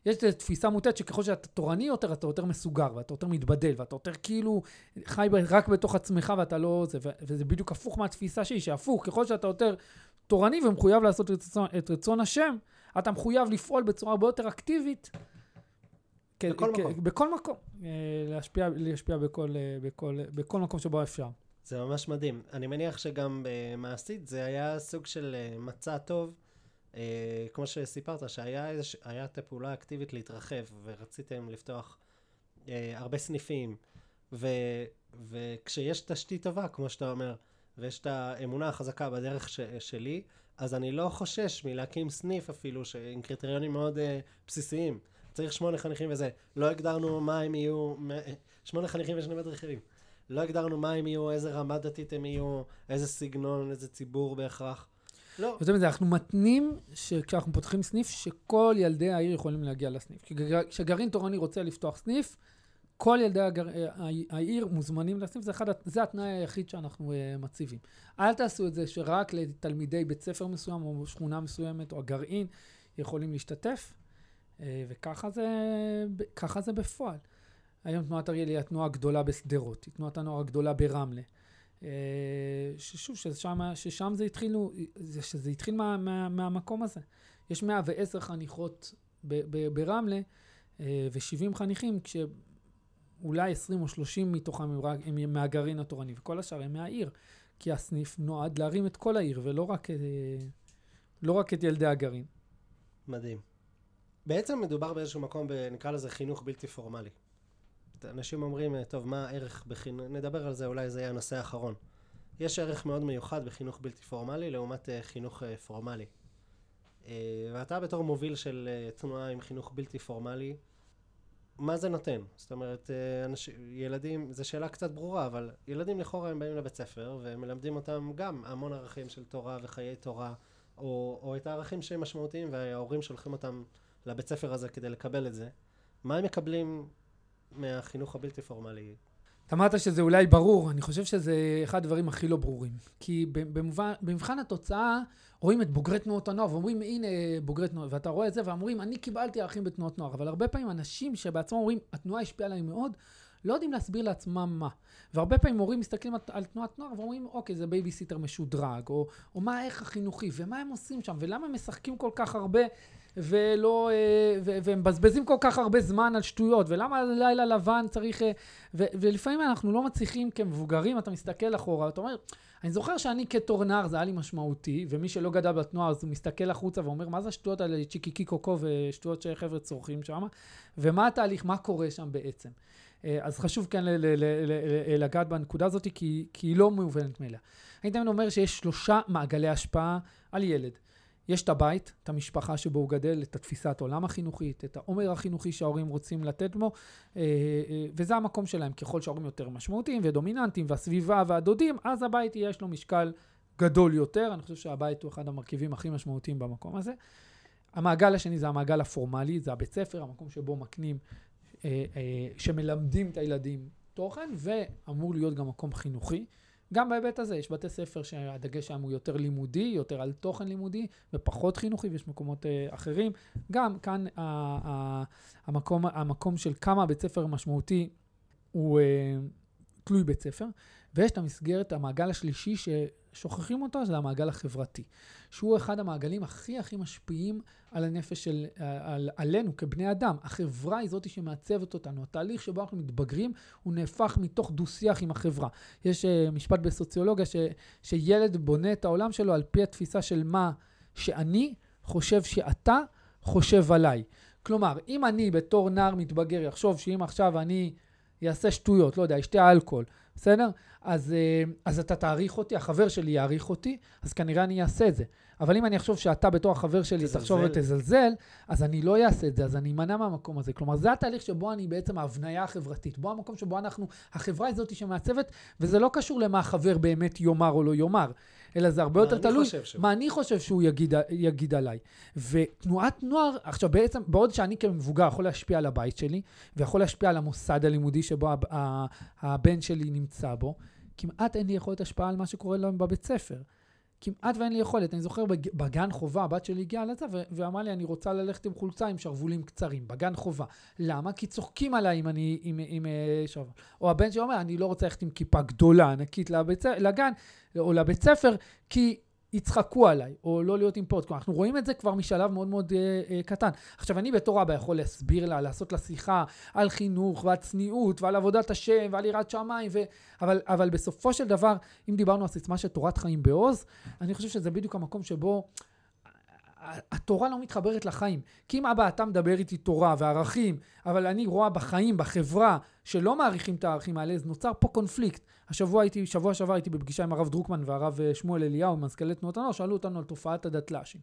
יש תפיסה מוטעת שככל שאתה תורני יותר, אתה יותר מסוגר, ואתה יותר מתבדל, ואתה יותר כאילו חי רק בתוך עצמך ואתה לא... זה, וזה בדיוק הפוך מהתפיסה שלי, שהפוך, ככל שאתה יותר תורני ומחויב לעשות את רצון, את רצון השם, אתה מחויב לפעול בצורה הרבה יותר אקטיבית. בכל כ- מקום. בכל מקום. אה, להשפיע, להשפיע בכל, אה, בכל, בכל מקום שבו אפשר. זה ממש מדהים. אני מניח שגם uh, מעשית זה היה סוג של מצע טוב. אה, כמו שסיפרת, שהיה. את הפעולה האקטיבית להתרחב, ורציתם לפתוח אה, הרבה סניפים, ו... וכשיש תשתית טובה, כמו שאתה אומר, ויש את האמונה החזקה בדרך ש... שלי, אז אני לא חושש מלהקים סניף אפילו, עם קריטריונים מאוד אה, בסיסיים. צריך שמונה חניכים וזה. לא הגדרנו מה הם יהיו, שמונה חניכים ושני מדריכים. לא הגדרנו מה הם יהיו, איזה רמה דתית הם יהיו, איזה סגנון, איזה ציבור בהכרח. לא. יותר מזה, אנחנו מתנים שכשאנחנו פותחים סניף, שכל ילדי העיר יכולים להגיע לסניף. כשגרעין תורני רוצה לפתוח סניף, כל ילדי הגר... העיר מוזמנים לסניף, זה, אחד, זה התנאי היחיד שאנחנו uh, מציבים. אל תעשו את זה שרק לתלמידי בית ספר מסוים או שכונה מסוימת או הגרעין יכולים להשתתף, uh, וככה זה, זה בפועל. היום תנועת אריאל היא התנועה הגדולה בשדרות, היא תנועת הנוער הגדולה ברמלה. אה, ששוב, ששם, ששם זה התחיל, שזה התחיל מה, מה, מהמקום הזה. יש 110 חניכות ב, ב, ברמלה אה, ו-70 חניכים, כשאולי 20 או 30 מתוכם הם, הם מהגרעין התורני, וכל השאר הם מהעיר. כי הסניף נועד להרים את כל העיר, ולא רק, אה, לא רק את ילדי הגרעין. מדהים. בעצם מדובר באיזשהו מקום, נקרא לזה חינוך בלתי פורמלי. אנשים אומרים, טוב, מה הערך בחינוך, נדבר על זה, אולי זה יהיה הנושא האחרון. יש ערך מאוד מיוחד בחינוך בלתי פורמלי לעומת uh, חינוך uh, פורמלי. ואתה בתור מוביל של תנועה עם חינוך בלתי פורמלי, מה זה נותן? זאת אומרת, אנש... ילדים, זו שאלה קצת ברורה, אבל ילדים לכאורה הם באים לבית ספר ומלמדים אותם גם המון ערכים של תורה וחיי תורה, או, או את הערכים שהם משמעותיים וההורים שולחים אותם לבית ספר הזה כדי לקבל את זה. מה הם מקבלים מהחינוך הבלתי פורמלי. אתה אמרת שזה אולי ברור, אני חושב שזה אחד הדברים הכי לא ברורים. כי במובן, במבחן התוצאה רואים את בוגרי תנועות הנוער ואומרים הנה בוגרי תנועות, ואתה רואה את זה ואומרים אני קיבלתי ערכים בתנועות נוער, אבל הרבה פעמים אנשים שבעצמם אומרים התנועה השפיעה עליי מאוד, לא יודעים להסביר לעצמם מה. והרבה פעמים מורים מסתכלים על, תנועת נוער ואומרים, אוקיי, זה בייביסיטר משודרג, או, או מה הערך החינוכי, ומה הם עושים שם, ולמה הם משחקים כל כך הרבה ולא, אה, והם מבזבזים כל כך הרבה זמן על שטויות, ולמה לילה לבן צריך, אה, ולפעמים אנחנו לא מצליחים כמבוגרים, אתה מסתכל אחורה, אתה אומר, אני זוכר שאני כתור נער זה היה לי משמעותי, ומי שלא גדל בתנועה אז הוא מסתכל החוצה ואומר, מה זה השטויות האלה, צ'יקיקי קוקו ושטויות שחבר'ה צורכים שם, ומה התהליך, מה קורה שם בעצם. אה, אז חשוב כן לגעת בנקודה הזאת, כי, כי היא לא מובנת מאליה. אני תמיד אומר שיש שלושה מעגלי השפעה על ילד. יש את הבית, את המשפחה שבו הוא גדל, את התפיסת עולם החינוכית, את העומר החינוכי שההורים רוצים לתת בו, אה, אה, וזה המקום שלהם. ככל שההורים יותר משמעותיים ודומיננטיים, והסביבה והדודים, אז הבית יש לו משקל גדול יותר. אני חושב שהבית הוא אחד המרכיבים הכי משמעותיים במקום הזה. המעגל השני זה המעגל הפורמלי, זה הבית ספר, המקום שבו מקנים, אה, שמלמדים את הילדים תוכן, ואמור להיות גם מקום חינוכי. גם בהיבט הזה, יש בתי ספר שהדגש שם הוא יותר לימודי, יותר על תוכן לימודי, ופחות חינוכי, ויש מקומות uh, אחרים. גם כאן uh, uh, המקום, המקום של כמה בית ספר משמעותי הוא uh, תלוי בית ספר, ויש את המסגרת, המעגל השלישי ששוכחים אותו, זה המעגל החברתי, שהוא אחד המעגלים הכי הכי משפיעים על הנפש של, על, עלינו כבני אדם. החברה היא זאת שמעצבת אותנו. התהליך שבו אנחנו מתבגרים, הוא נהפך מתוך דו-שיח עם החברה. יש uh, משפט בסוציולוגיה ש, שילד בונה את העולם שלו על פי התפיסה של מה שאני חושב שאתה חושב עליי. כלומר, אם אני בתור נער מתבגר יחשוב שאם עכשיו אני אעשה שטויות, לא יודע, אשתה אלכוהול, בסדר? אז, אה, אז אתה תעריך אותי, החבר שלי יעריך אותי, אז כנראה אני אעשה את זה. אבל אם אני אחשוב שאתה בתור החבר שלי תחשוב ותזלזל, אז אני לא אעשה את זה, אז אני אמנע מהמקום הזה. כלומר, זה התהליך שבו אני בעצם ההבניה החברתית, בו המקום שבו אנחנו, החברה היא זאת שמעצבת, וזה לא קשור למה החבר באמת יאמר או לא יאמר, אלא זה הרבה יותר תלוי מה אני חושב שהוא יגיד, יגיד עליי. ותנועת נוער, עכשיו בעצם, בעוד שאני כמבוגר יכול להשפיע על הבית שלי, ויכול להשפיע על המוסד הלימודי שבו הבן שלי נמצא בו, כמעט אין לי יכולת השפעה על מה שקורה להם בבית ספר. כמעט ואין לי יכולת. אני זוכר בגן חובה, הבת שלי הגיעה לזה ואמרה לי, אני רוצה ללכת עם חולצה עם שרוולים קצרים, בגן חובה. למה? כי צוחקים עליי אם אני עם, עם, עם. או הבן שלי אומר, אני לא רוצה ללכת עם כיפה גדולה, ענקית לבית, לגן או לבית ספר, כי יצחקו עליי, או לא להיות עם פוד. אנחנו רואים את זה כבר משלב מאוד מאוד אה, אה, קטן. עכשיו, אני בתור אבא יכול להסביר לה, לעשות לה שיחה על חינוך ועל צניעות ועל עבודת השם ועל יראת שמיים, ו... אבל, אבל בסופו של דבר, אם דיברנו על סיסמה של תורת חיים בעוז, אני חושב שזה בדיוק המקום שבו... התורה לא מתחברת לחיים. כי אם אבא, אתה מדבר איתי תורה וערכים, אבל אני רואה בחיים, בחברה, שלא מעריכים את הערכים האלה, אז נוצר פה קונפליקט. השבוע הייתי, שבוע שעבר הייתי בפגישה עם הרב דרוקמן והרב אה, שמואל אליהו, מזכ"לי תנועות הנוער, שאלו אותנו על תופעת הדתל"שים.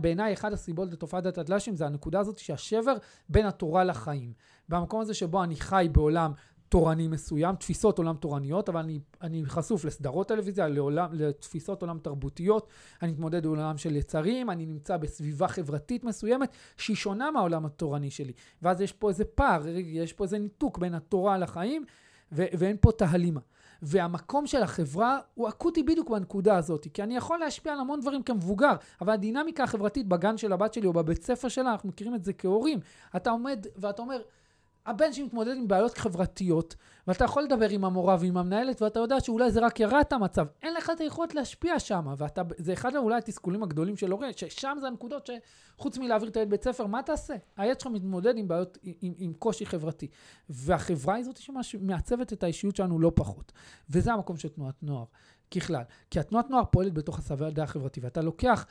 בעיניי אחד הסיבות לתופעת הדתל"שים זה הנקודה הזאת שהשבר בין התורה לחיים. במקום הזה שבו אני חי בעולם תורני מסוים, תפיסות עולם תורניות, אבל אני, אני חשוף לסדרות טלוויזיה, לעולם, לתפיסות עולם תרבותיות, אני מתמודד עם עולם של יצרים, אני נמצא בסביבה חברתית מסוימת שהיא שונה מהעולם התורני שלי. ואז יש פה איזה פער, יש פה איזה ניתוק בין התורה לחיים, ו- ואין פה תהלימה. והמקום של החברה הוא אקוטי בדיוק בנקודה הזאת, כי אני יכול להשפיע על המון דברים כמבוגר, אבל הדינמיקה החברתית בגן של הבת שלי או בבית ספר שלה, אנחנו מכירים את זה כהורים. אתה עומד ואתה אומר, הבן שלי מתמודד עם בעיות חברתיות, ואתה יכול לדבר עם המורה ועם המנהלת, ואתה יודע שאולי זה רק ירע את המצב. אין לך את היכולת להשפיע שם, וזה אחד אולי התסכולים הגדולים של הורה, ששם זה הנקודות שחוץ מלהעביר את הילד בית ספר, מה תעשה? הילד שלך מתמודד עם בעיות, עם, עם קושי חברתי. והחברה היא זאת שמעצבת את האישיות שלנו לא פחות. וזה המקום של תנועת נוער, ככלל. כי התנועת נוער פועלת בתוך השדה החברתי, ואתה לוקח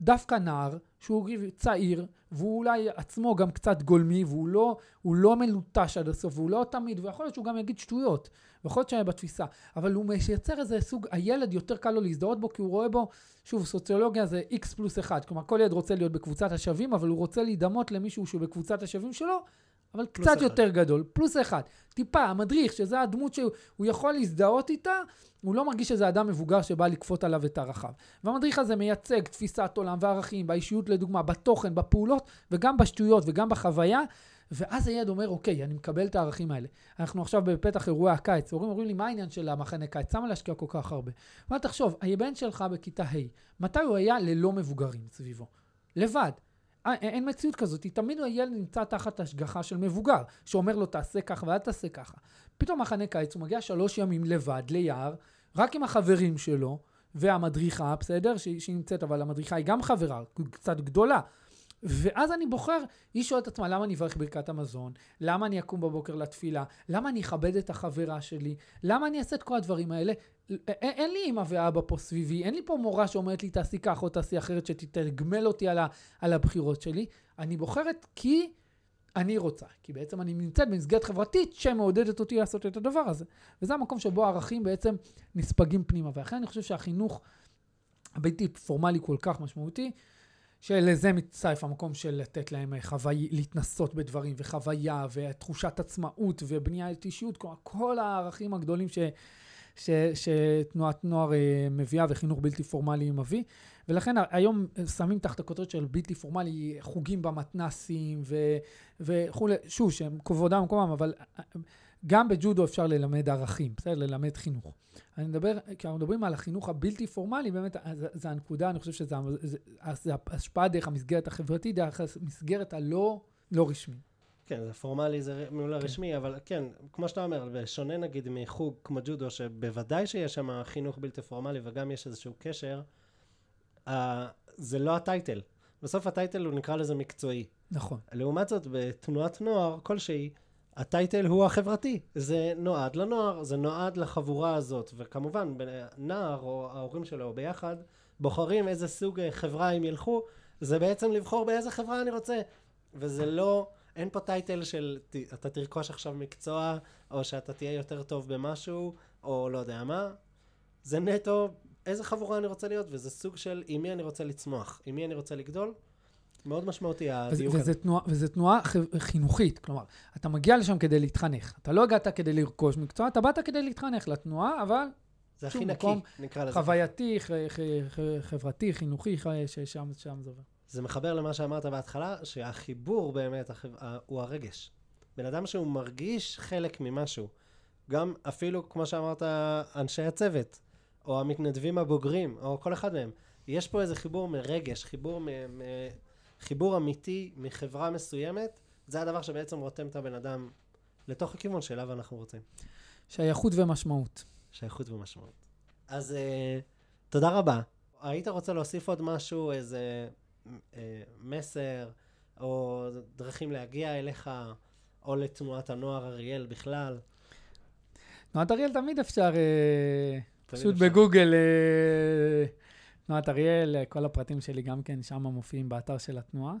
דווקא נער שהוא צעיר, והוא אולי עצמו גם קצת גולמי, והוא לא, לא מלוטש עד הסוף, והוא לא תמיד, ויכול להיות שהוא גם יגיד שטויות, ויכול להיות שהיה בתפיסה, אבל הוא מייצר איזה סוג, הילד יותר קל לו להזדהות בו, כי הוא רואה בו, שוב, סוציולוגיה זה x פלוס 1, כלומר כל ילד רוצה להיות בקבוצת השווים, אבל הוא רוצה להידמות למישהו שהוא בקבוצת השווים שלו, אבל קצת אחד. יותר גדול, פלוס אחד. טיפה, המדריך, שזה הדמות שהוא יכול להזדהות איתה, הוא לא מרגיש שזה אדם מבוגר שבא לכפות עליו את ערכיו. והמדריך הזה מייצג תפיסת עולם וערכים, באישיות לדוגמה, בתוכן, בפעולות, וגם בשטויות וגם בחוויה. ואז הילד אומר, אוקיי, אני מקבל את הערכים האלה. אנחנו עכשיו בפתח אירועי הקיץ, הורים אומרים לי, מה העניין של המחנה קיץ? למה להשקיע כל כך הרבה? אבל תחשוב, הבן שלך בכיתה ה', מתי הוא היה ללא מבוגרים סביבו? לבד. אה, אין מציאות כזאת, תמיד הילד נמצא תחת השגחה של מבוגר, שאומר לו תעשה ככה ואל תעשה ככה. פתאום מחנה קיץ, הוא מגיע שלוש ימים לבד ליער, רק עם החברים שלו, והמדריכה, בסדר? שהיא נמצאת, אבל המדריכה היא גם חברה, קצת גדולה. ואז אני בוחר, היא שואלת את עצמה, למה אני אברך ברכת המזון? למה אני אקום בבוקר לתפילה? למה אני אכבד את החברה שלי? למה אני אעשה את כל הדברים האלה? אין לי אמא ואבא פה סביבי, אין לי פה מורה שאומרת לי תעשי ככה או תעשי אחרת שתתגמל אותי על, ה, על הבחירות שלי. אני בוחרת כי אני רוצה, כי בעצם אני נמצאת במסגרת חברתית שמעודדת אותי לעשות את הדבר הזה. וזה המקום שבו הערכים בעצם נספגים פנימה. ולכן אני חושב שהחינוך הבלתי פורמלי כל כך משמעותי, שלזה מצטרף המקום של לתת להם חווי, להתנסות בדברים, וחוויה, ותחושת עצמאות, ובניית אישיות, כלומר, כל הערכים הגדולים ש, ש, שתנועת נוער אה, מביאה, וחינוך בלתי פורמלי מביא. ולכן היום שמים תחת הכותרת של בלתי פורמלי, חוגים במתנסים וכולי, שוב, שהם כבודם במקומם, אבל גם בג'ודו אפשר ללמד ערכים, בסדר? ללמד חינוך. אני מדבר, כשאנחנו מדברים על החינוך הבלתי פורמלי, באמת, זו הנקודה, אני חושב שזה השפעה דרך המסגרת החברתית, דרך המסגרת הלא לא רשמית. כן, זה פורמלי, זה מול כן. הרשמי, אבל כן, כמו שאתה אומר, ושונה נגיד מחוג כמו ג'ודו, שבוודאי שיש שם חינוך בלתי פורמלי וגם יש איזשהו קשר, זה לא הטייטל. בסוף הטייטל הוא נקרא לזה מקצועי. נכון. לעומת זאת, בתנועת נוער כלשהי, הטייטל הוא החברתי. זה נועד לנוער, זה נועד לחבורה הזאת, וכמובן, נער או ההורים שלו ביחד, בוחרים איזה סוג חברה הם ילכו, זה בעצם לבחור באיזה חברה אני רוצה. וזה לא... אין פה טייטל של אתה תרכוש עכשיו מקצוע, או שאתה תהיה יותר טוב במשהו, או לא יודע מה. זה נטו איזה חבורה אני רוצה להיות, וזה סוג של עם מי אני רוצה לצמוח, עם מי אני רוצה לגדול. מאוד משמעותי הדיוק הזה. וזו תנועה חינוכית, כלומר, אתה מגיע לשם כדי להתחנך. אתה לא הגעת כדי לרכוש מקצוע, אתה באת כדי להתחנך לתנועה, אבל... זה הכי נקי, נקרא לזה. חווייתי, חברתי, חינוכי, ששם זה עובר. זה מחבר למה שאמרת בהתחלה, שהחיבור באמת הוא הרגש. בן אדם שהוא מרגיש חלק ממשהו, גם אפילו, כמו שאמרת, אנשי הצוות, או המתנדבים הבוגרים, או כל אחד מהם, יש פה איזה חיבור מרגש, חיבור, חיבור אמיתי מחברה מסוימת, זה הדבר שבעצם רותם את הבן אדם לתוך הכיוון שאליו אנחנו רוצים. שייכות ומשמעות. שייכות ומשמעות. אז uh, תודה רבה. היית רוצה להוסיף עוד משהו, איזה אה, מסר, או דרכים להגיע אליך, או לתנועת הנוער אריאל בכלל? תנועת אריאל תמיד אפשר, אה, פשוט בגוגל, אה, תנועת אריאל, כל הפרטים שלי גם כן שם מופיעים באתר של התנועה.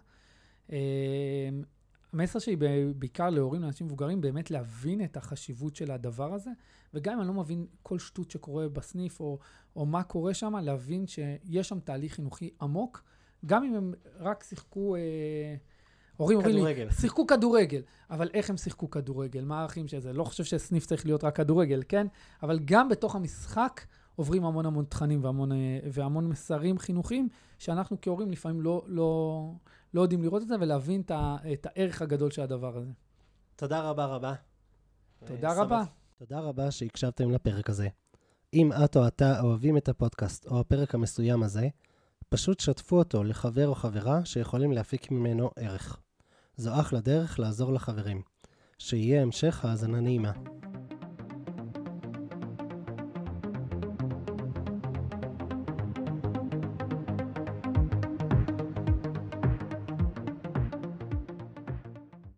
המסר שלי בעיקר להורים, לאנשים מבוגרים, באמת להבין את החשיבות של הדבר הזה, וגם אם אני לא מבין כל שטות שקורה בסניף, או, או מה קורה שם, להבין שיש שם תהליך חינוכי עמוק, גם אם הם רק שיחקו... אה, הורים אומרים לי, שיחקו כדורגל, אבל איך הם שיחקו כדורגל? מה הערכים של זה? לא חושב שסניף צריך להיות רק כדורגל, כן? אבל גם בתוך המשחק עוברים המון המון תכנים והמון, אה, והמון מסרים חינוכיים, שאנחנו כהורים לפעמים לא, לא, לא יודעים לראות את זה ולהבין את, ה, את הערך הגדול של הדבר הזה. תודה רבה רבה. תודה רבה. תודה רבה שהקשבתם לפרק הזה. אם את או אתה אוהבים את הפודקאסט או הפרק המסוים הזה, פשוט שתפו אותו לחבר או חברה שיכולים להפיק ממנו ערך. זו אחלה דרך לעזור לחברים. שיהיה המשך האזנה נעימה.